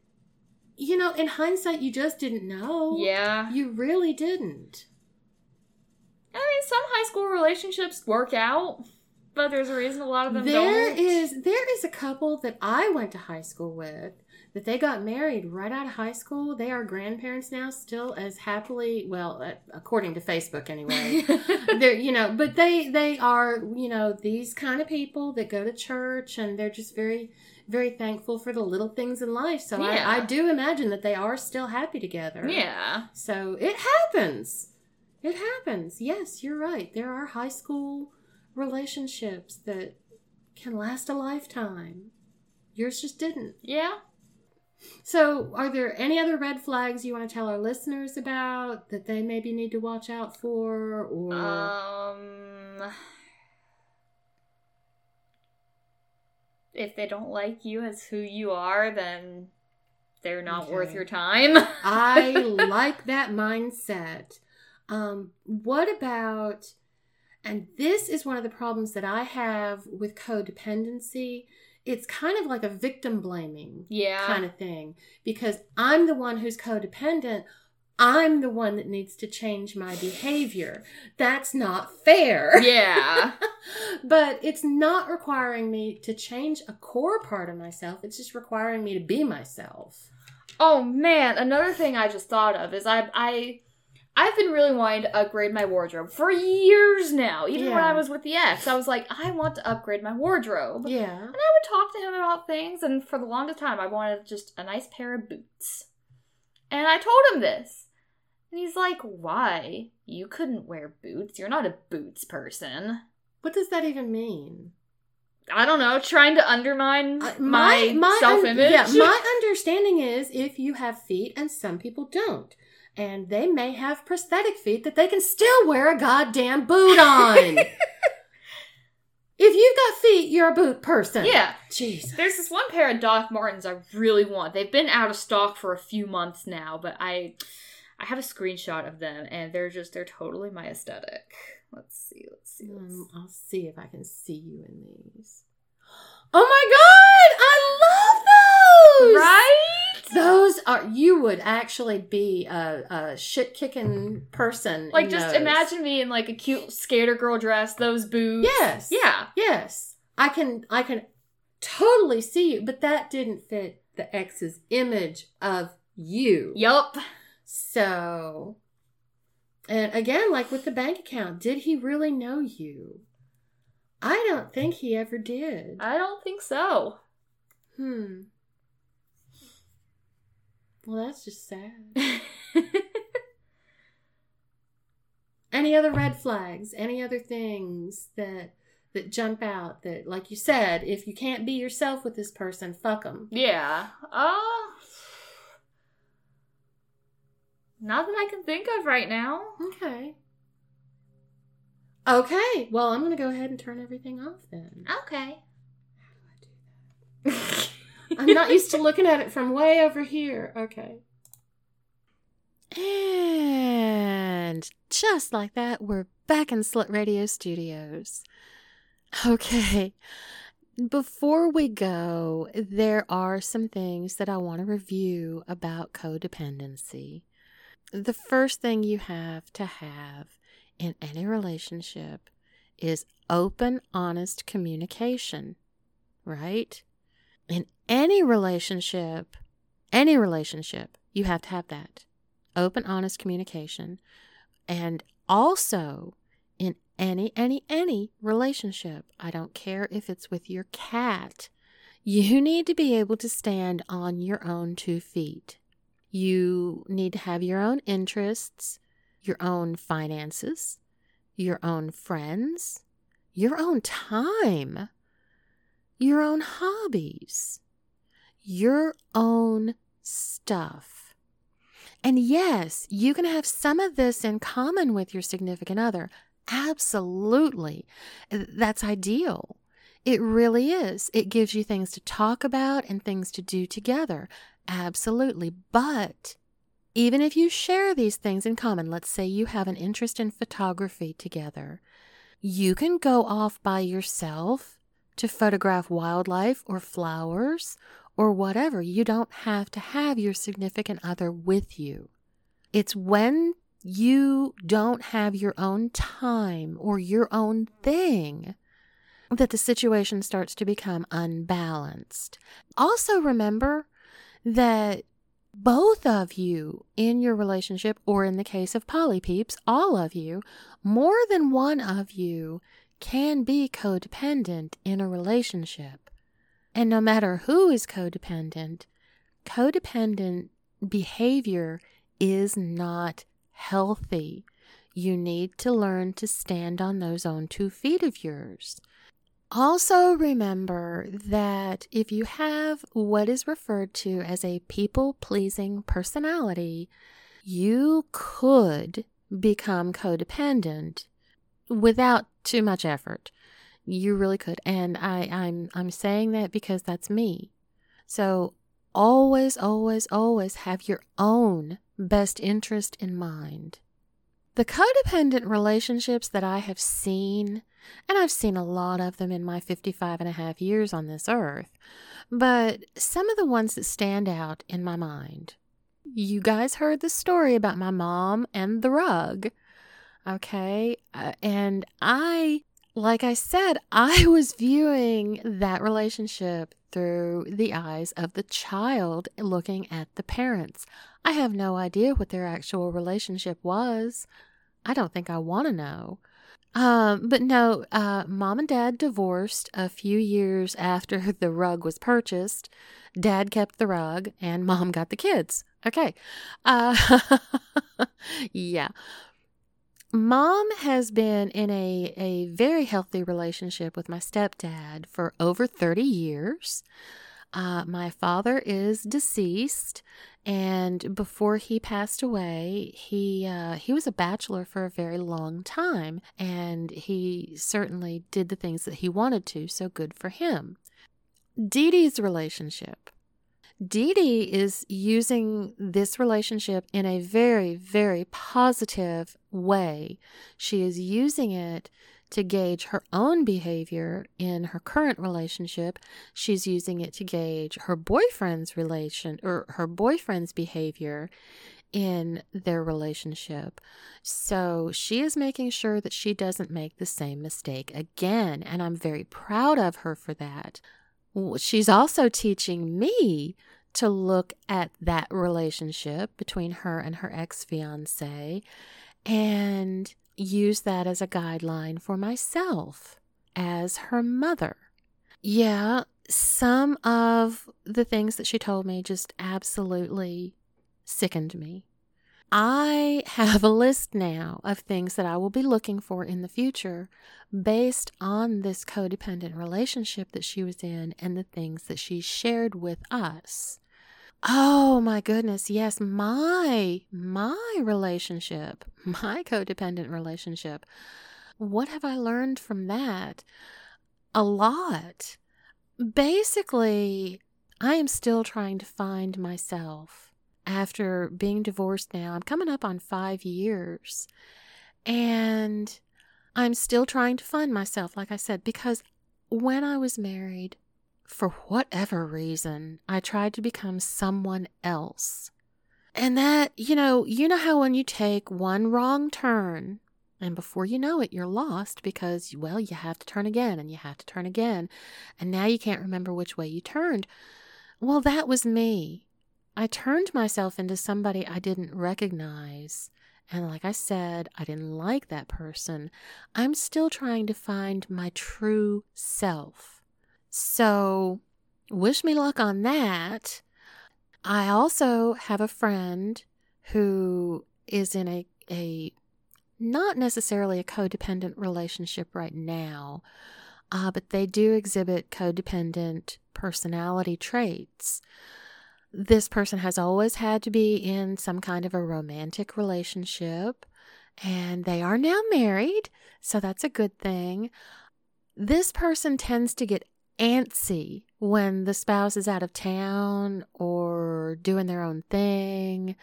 you know, in hindsight you just didn't know. Yeah. You really didn't. I mean, some high school relationships work out, but there's a reason a lot of them There don't. is there is a couple that I went to high school with that they got married right out of high school. They are grandparents now, still as happily, well, uh, according to Facebook anyway. they're you know, but they they are you know these kind of people that go to church and they're just very very thankful for the little things in life. So Yeah. I, I do imagine that they are still happy together. yeah. So it happens. It happens. Yes, you're right. There are high school relationships that can last a lifetime. Yours just didn't. Yeah. So, are there any other red flags you want to tell our listeners about that they maybe need to watch out for or Um. If they don't like you as who you are, then they're not worth your time. I like that mindset. Um, what about, and this is one of the problems that I have with codependency. It's kind of like a victim blaming yeah. kind of thing because I'm the one who's codependent. I'm the one that needs to change my behavior. That's not fair. yeah. but it's not requiring me to change a core part of myself. It's just requiring me to be myself. Oh man, another thing I just thought of is I I I've been really wanting to upgrade my wardrobe for years now. Even when I was with the ex, I was like, I want to upgrade my wardrobe. Yeah. And I would talk to him about things, and for the longest time, I wanted just a nice pair of boots. And I told him this. And he's like, Why? You couldn't wear boots. You're not a boots person. What does that even mean? I don't know, trying to undermine Uh, my, un- self-image. yeah, my understanding is if you have feet and some people don't, and they may have prosthetic feet that they can still wear a goddamn boot on. if you've got feet, you're a boot person. yeah. Jeez. There's this one pair of Doc Martens I really want. They've been out of stock for a few months now, but I I have a screenshot of them and they're just they're totally my aesthetic. Let's see, let's see. Let's Um, I'll see if I can see you in these. Oh my god, I love those! Right? Those are you would actually be a, a shit kicking person. Like just those. imagine me in like a cute skater girl dress, those boots. Yes. Yeah. Yes. I can I can totally see you, but that didn't fit the ex's image of you. Yup. So and again, like with the bank account, did he really know you? I don't think he ever did. I don't think so. Hmm. Well, that's just sad. Any other red flags? Any other things that that jump out that like you said, if you can't be yourself with this person, fuck them. yeah. Uh not that I can think of right now. Okay. Okay. Well, I'm going to go ahead and turn everything off then. Okay. I'm not used to looking at it from way over here. Okay. And just like that, we're back in Slut Radio Studios. Okay. Before we go, there are some things that I want to review about codependency. The first thing you have to have in any relationship is open, honest communication, right? In any relationship, any relationship, you have to have that open, honest communication. And also, in any, any, any relationship, I don't care if it's with your cat, you need to be able to stand on your own two feet. You need to have your own interests, your own finances, your own friends, your own time, your own hobbies, your own stuff. And yes, you can have some of this in common with your significant other. Absolutely. That's ideal. It really is. It gives you things to talk about and things to do together. Absolutely. But even if you share these things in common, let's say you have an interest in photography together, you can go off by yourself to photograph wildlife or flowers or whatever. You don't have to have your significant other with you. It's when you don't have your own time or your own thing that the situation starts to become unbalanced. Also, remember that both of you in your relationship, or in the case of polypeeps, all of you, more than one of you can be codependent in a relationship. And no matter who is codependent, codependent behavior is not healthy. You need to learn to stand on those own two feet of yours. Also, remember that if you have what is referred to as a people pleasing personality, you could become codependent without too much effort. You really could. And I, I'm I'm saying that because that's me. So always, always, always have your own best interest in mind. The codependent relationships that I have seen, and I've seen a lot of them in my 55 and a half years on this earth, but some of the ones that stand out in my mind. You guys heard the story about my mom and the rug. Okay. Uh, and I, like I said, I was viewing that relationship through the eyes of the child looking at the parents. I have no idea what their actual relationship was. I don't think I want to know. Um, but no, uh, mom and dad divorced a few years after the rug was purchased. Dad kept the rug and mom got the kids. Okay. Uh, yeah. Mom has been in a, a very healthy relationship with my stepdad for over 30 years. Uh, my father is deceased, and before he passed away, he uh, he was a bachelor for a very long time, and he certainly did the things that he wanted to. So good for him. Dee Dee's relationship. Dee Dee is using this relationship in a very, very positive way. She is using it to gauge her own behavior in her current relationship. She's using it to gauge her boyfriend's relation or her boyfriend's behavior in their relationship. So she is making sure that she doesn't make the same mistake again. And I'm very proud of her for that. She's also teaching me to look at that relationship between her and her ex fiance and use that as a guideline for myself as her mother. Yeah, some of the things that she told me just absolutely sickened me. I have a list now of things that I will be looking for in the future based on this codependent relationship that she was in and the things that she shared with us. Oh my goodness. Yes, my my relationship, my codependent relationship. What have I learned from that? A lot. Basically, I am still trying to find myself after being divorced now. I'm coming up on 5 years. And I'm still trying to find myself like I said because when I was married, for whatever reason, I tried to become someone else. And that, you know, you know how when you take one wrong turn, and before you know it, you're lost because, well, you have to turn again and you have to turn again. And now you can't remember which way you turned. Well, that was me. I turned myself into somebody I didn't recognize. And like I said, I didn't like that person. I'm still trying to find my true self. So, wish me luck on that. I also have a friend who is in a, a not necessarily a codependent relationship right now, uh, but they do exhibit codependent personality traits. This person has always had to be in some kind of a romantic relationship, and they are now married, so that's a good thing. This person tends to get antsy when the spouse is out of town or doing their own thing.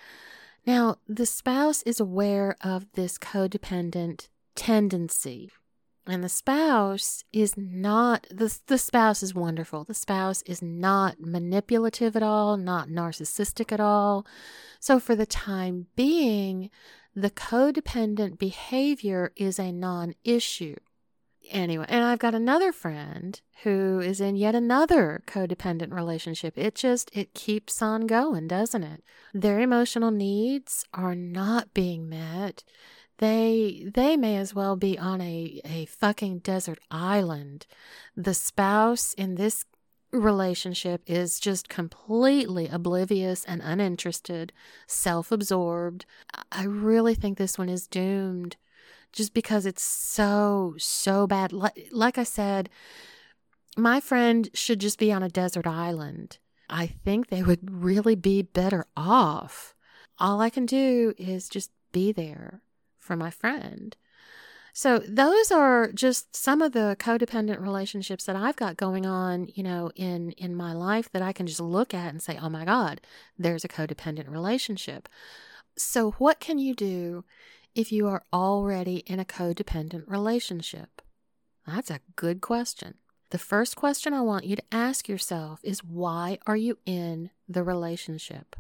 Now, the spouse is aware of this codependent tendency. And the spouse is not, the, the spouse is wonderful. The spouse is not manipulative at all, not narcissistic at all. So, for the time being, the codependent behavior is a non issue anyway, and I've got another friend who is in yet another codependent relationship. It just it keeps on going, doesn't it? Their emotional needs are not being met. They they may as well be on a a fucking desert island. The spouse in this relationship is just completely oblivious and uninterested, self-absorbed. I really think this one is doomed just because it's so, so bad. Like, like I said, my friend should just be on a desert island. I think they would really be better off. All I can do is just be there for my friend. So those are just some of the codependent relationships that I've got going on, you know, in in my life that I can just look at and say, "Oh my god, there's a codependent relationship." So what can you do if you are already in a codependent relationship? That's a good question. The first question I want you to ask yourself is why are you in the relationship?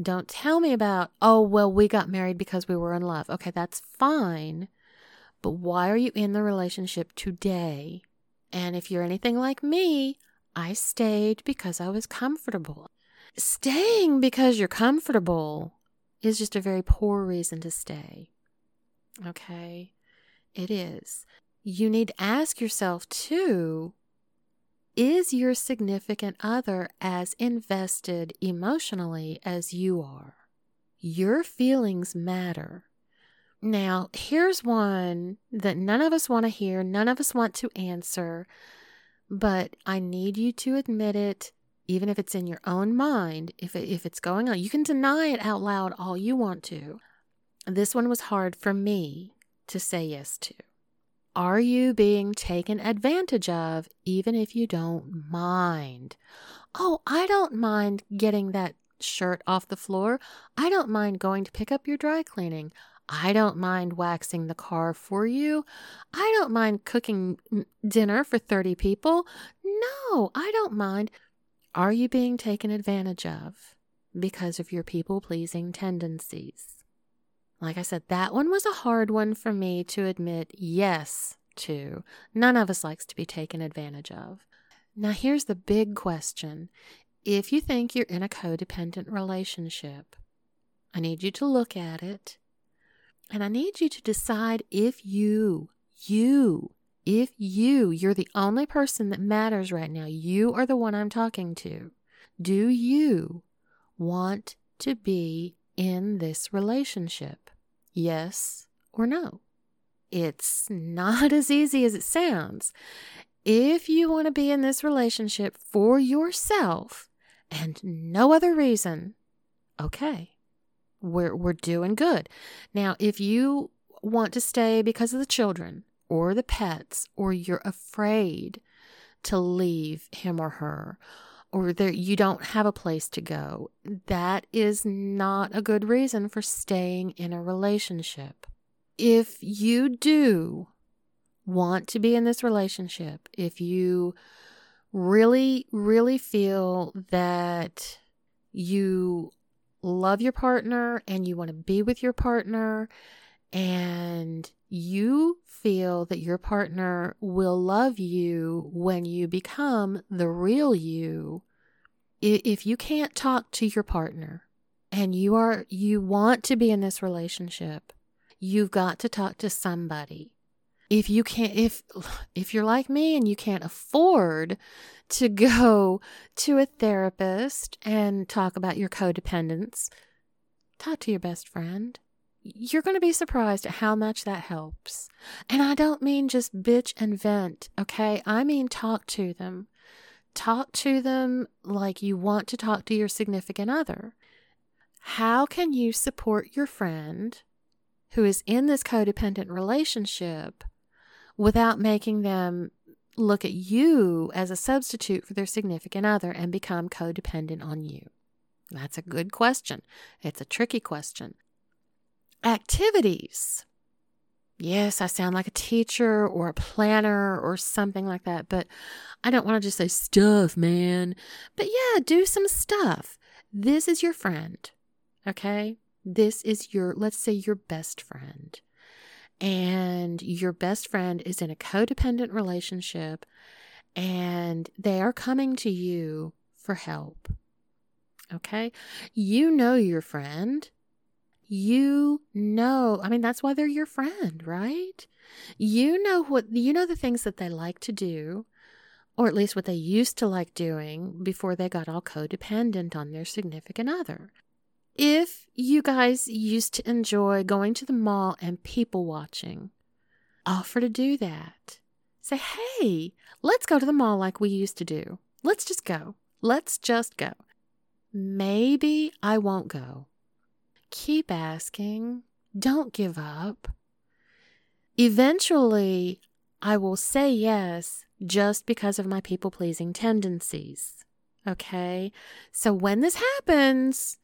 Don't tell me about, oh, well, we got married because we were in love. Okay, that's fine. But why are you in the relationship today? And if you're anything like me, I stayed because I was comfortable. Staying because you're comfortable is just a very poor reason to stay. Okay? It is. You need to ask yourself, too, is your significant other as invested emotionally as you are? Your feelings matter. Now, here's one that none of us want to hear, none of us want to answer, but I need you to admit it, even if it's in your own mind, if, it, if it's going on. You can deny it out loud all you want to. This one was hard for me to say yes to. Are you being taken advantage of, even if you don't mind? Oh, I don't mind getting that shirt off the floor. I don't mind going to pick up your dry cleaning. I don't mind waxing the car for you. I don't mind cooking dinner for 30 people. No, I don't mind. Are you being taken advantage of because of your people pleasing tendencies? Like I said, that one was a hard one for me to admit yes to. None of us likes to be taken advantage of. Now, here's the big question. If you think you're in a codependent relationship, I need you to look at it and I need you to decide if you, you, if you, you're the only person that matters right now, you are the one I'm talking to. Do you want to be in this relationship? Yes or no? It's not as easy as it sounds. If you want to be in this relationship for yourself and no other reason, okay, we're, we're doing good. Now, if you want to stay because of the children or the pets, or you're afraid to leave him or her, or there you don't have a place to go, that is not a good reason for staying in a relationship. If you do want to be in this relationship, if you really, really feel that you love your partner and you want to be with your partner and you feel that your partner will love you when you become the real you. If you can't talk to your partner and you are you want to be in this relationship you've got to talk to somebody. If you can't if if you're like me and you can't afford to go to a therapist and talk about your codependence talk to your best friend you're going to be surprised at how much that helps and i don't mean just bitch and vent okay i mean talk to them talk to them like you want to talk to your significant other how can you support your friend who is in this codependent relationship without making them look at you as a substitute for their significant other and become codependent on you? That's a good question. It's a tricky question. Activities. Yes, I sound like a teacher or a planner or something like that, but I don't want to just say stuff, man. But yeah, do some stuff. This is your friend, okay? This is your, let's say, your best friend and your best friend is in a codependent relationship and they are coming to you for help. Okay? You know your friend. You know, I mean, that's why they're your friend, right? You know what, you know the things that they like to do, or at least what they used to like doing before they got all codependent on their significant other. If you guys used to enjoy going to the mall and people watching, offer to do that. Say, hey, let's go to the mall like we used to do. Let's just go. Let's just go. Maybe I won't go. Keep asking. Don't give up. Eventually, I will say yes just because of my people pleasing tendencies. Okay? So when this happens,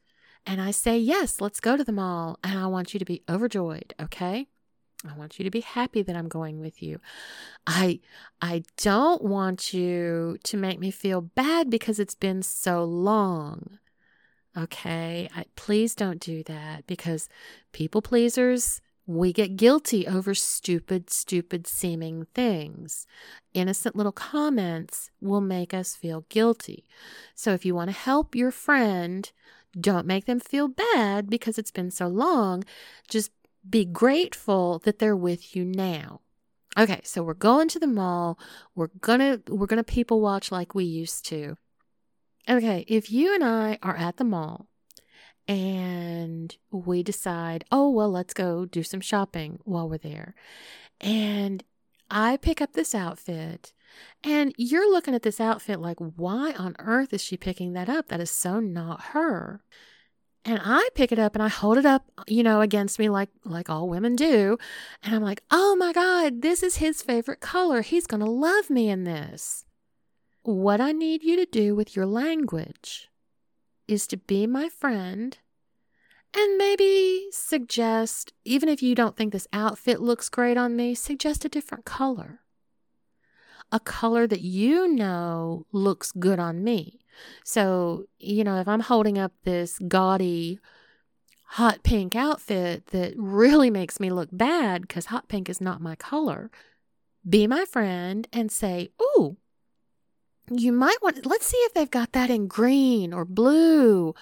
and I say, Yes, let's go to the mall. And I want you to be overjoyed, okay? I want you to be happy that I'm going with you. I I don't want you to make me feel bad because it's been so long. Okay? I, please don't do that because people pleasers we get guilty over stupid, stupid seeming things. Innocent little comments will make us feel guilty. So, if you want to help your friend don't make them feel bad because it's been so long. Just be grateful that they're with you now. Okay, so we're going to the mall. We're gonna we're gonna people watch like we used to. Okay, if you and I are at the mall and we decide, oh, well, let's go do some shopping while we're there. And I pick up this outfit, and you're looking at this outfit like, why on earth is she picking that up? That is so not her. And I pick it up and I hold it up, you know, against me like like all women do. And I'm like, "Oh my god, this is his favorite color. He's going to love me in this." What I need you to do with your language is to be my friend and maybe suggest, even if you don't think this outfit looks great on me, suggest a different color. A color that you know looks good on me. So, you know, if I'm holding up this gaudy hot pink outfit that really makes me look bad because hot pink is not my color, be my friend and say, Ooh, you might want, let's see if they've got that in green or blue.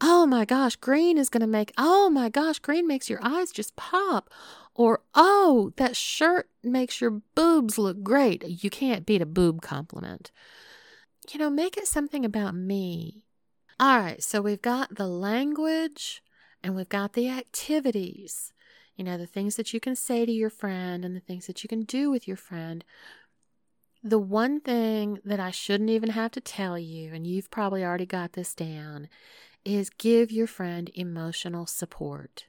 Oh my gosh, green is going to make, oh my gosh, green makes your eyes just pop. Or, oh, that shirt makes your boobs look great. You can't beat a boob compliment. You know, make it something about me. All right, so we've got the language and we've got the activities. You know, the things that you can say to your friend and the things that you can do with your friend. The one thing that I shouldn't even have to tell you, and you've probably already got this down, is give your friend emotional support.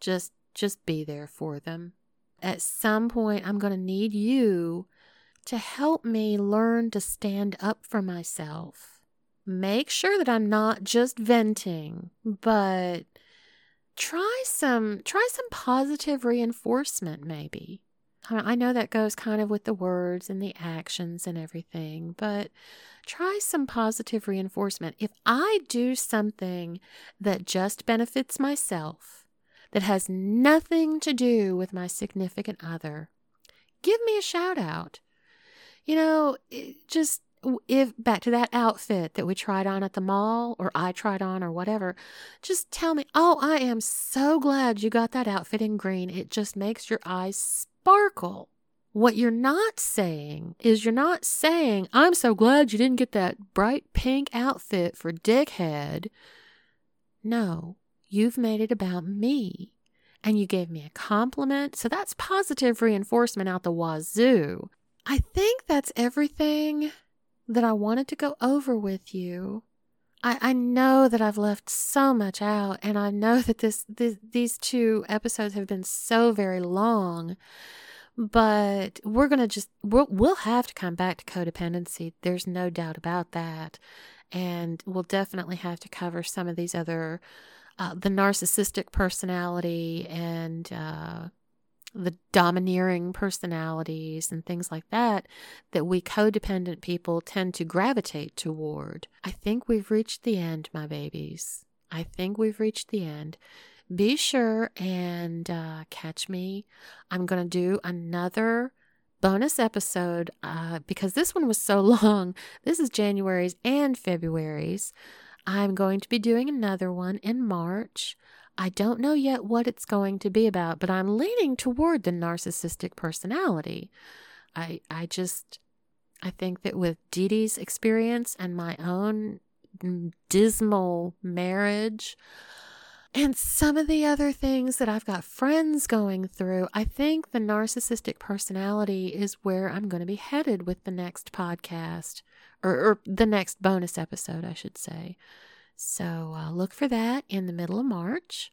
Just just be there for them. At some point I'm going to need you to help me learn to stand up for myself. Make sure that I'm not just venting, but try some try some positive reinforcement maybe. I know that goes kind of with the words and the actions and everything, but try some positive reinforcement. If I do something that just benefits myself, that has nothing to do with my significant other, give me a shout out. You know, just if back to that outfit that we tried on at the mall or I tried on or whatever, just tell me, oh, I am so glad you got that outfit in green. It just makes your eyes sparkle. What you're not saying is you're not saying, I'm so glad you didn't get that bright pink outfit for Dickhead. No, you've made it about me and you gave me a compliment. So that's positive reinforcement out the wazoo. I think that's everything that I wanted to go over with you. I, I know that I've left so much out, and I know that this, this these two episodes have been so very long. But we're gonna just we'll we'll have to come back to codependency. There's no doubt about that, and we'll definitely have to cover some of these other, uh, the narcissistic personality and uh, the domineering personalities and things like that that we codependent people tend to gravitate toward. I think we've reached the end, my babies. I think we've reached the end. Be sure and uh, catch me. I'm going to do another bonus episode uh, because this one was so long. This is January's and February's. I'm going to be doing another one in March. I don't know yet what it's going to be about, but I'm leaning toward the narcissistic personality. I I just I think that with Dee Dee's experience and my own mm, dismal marriage and some of the other things that I've got friends going through, I think the narcissistic personality is where I'm going to be headed with the next podcast or, or the next bonus episode, I should say. So uh, look for that in the middle of March.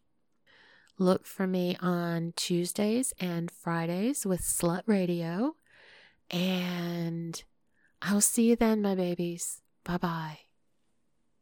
Look for me on Tuesdays and Fridays with Slut Radio. And I'll see you then, my babies. Bye bye.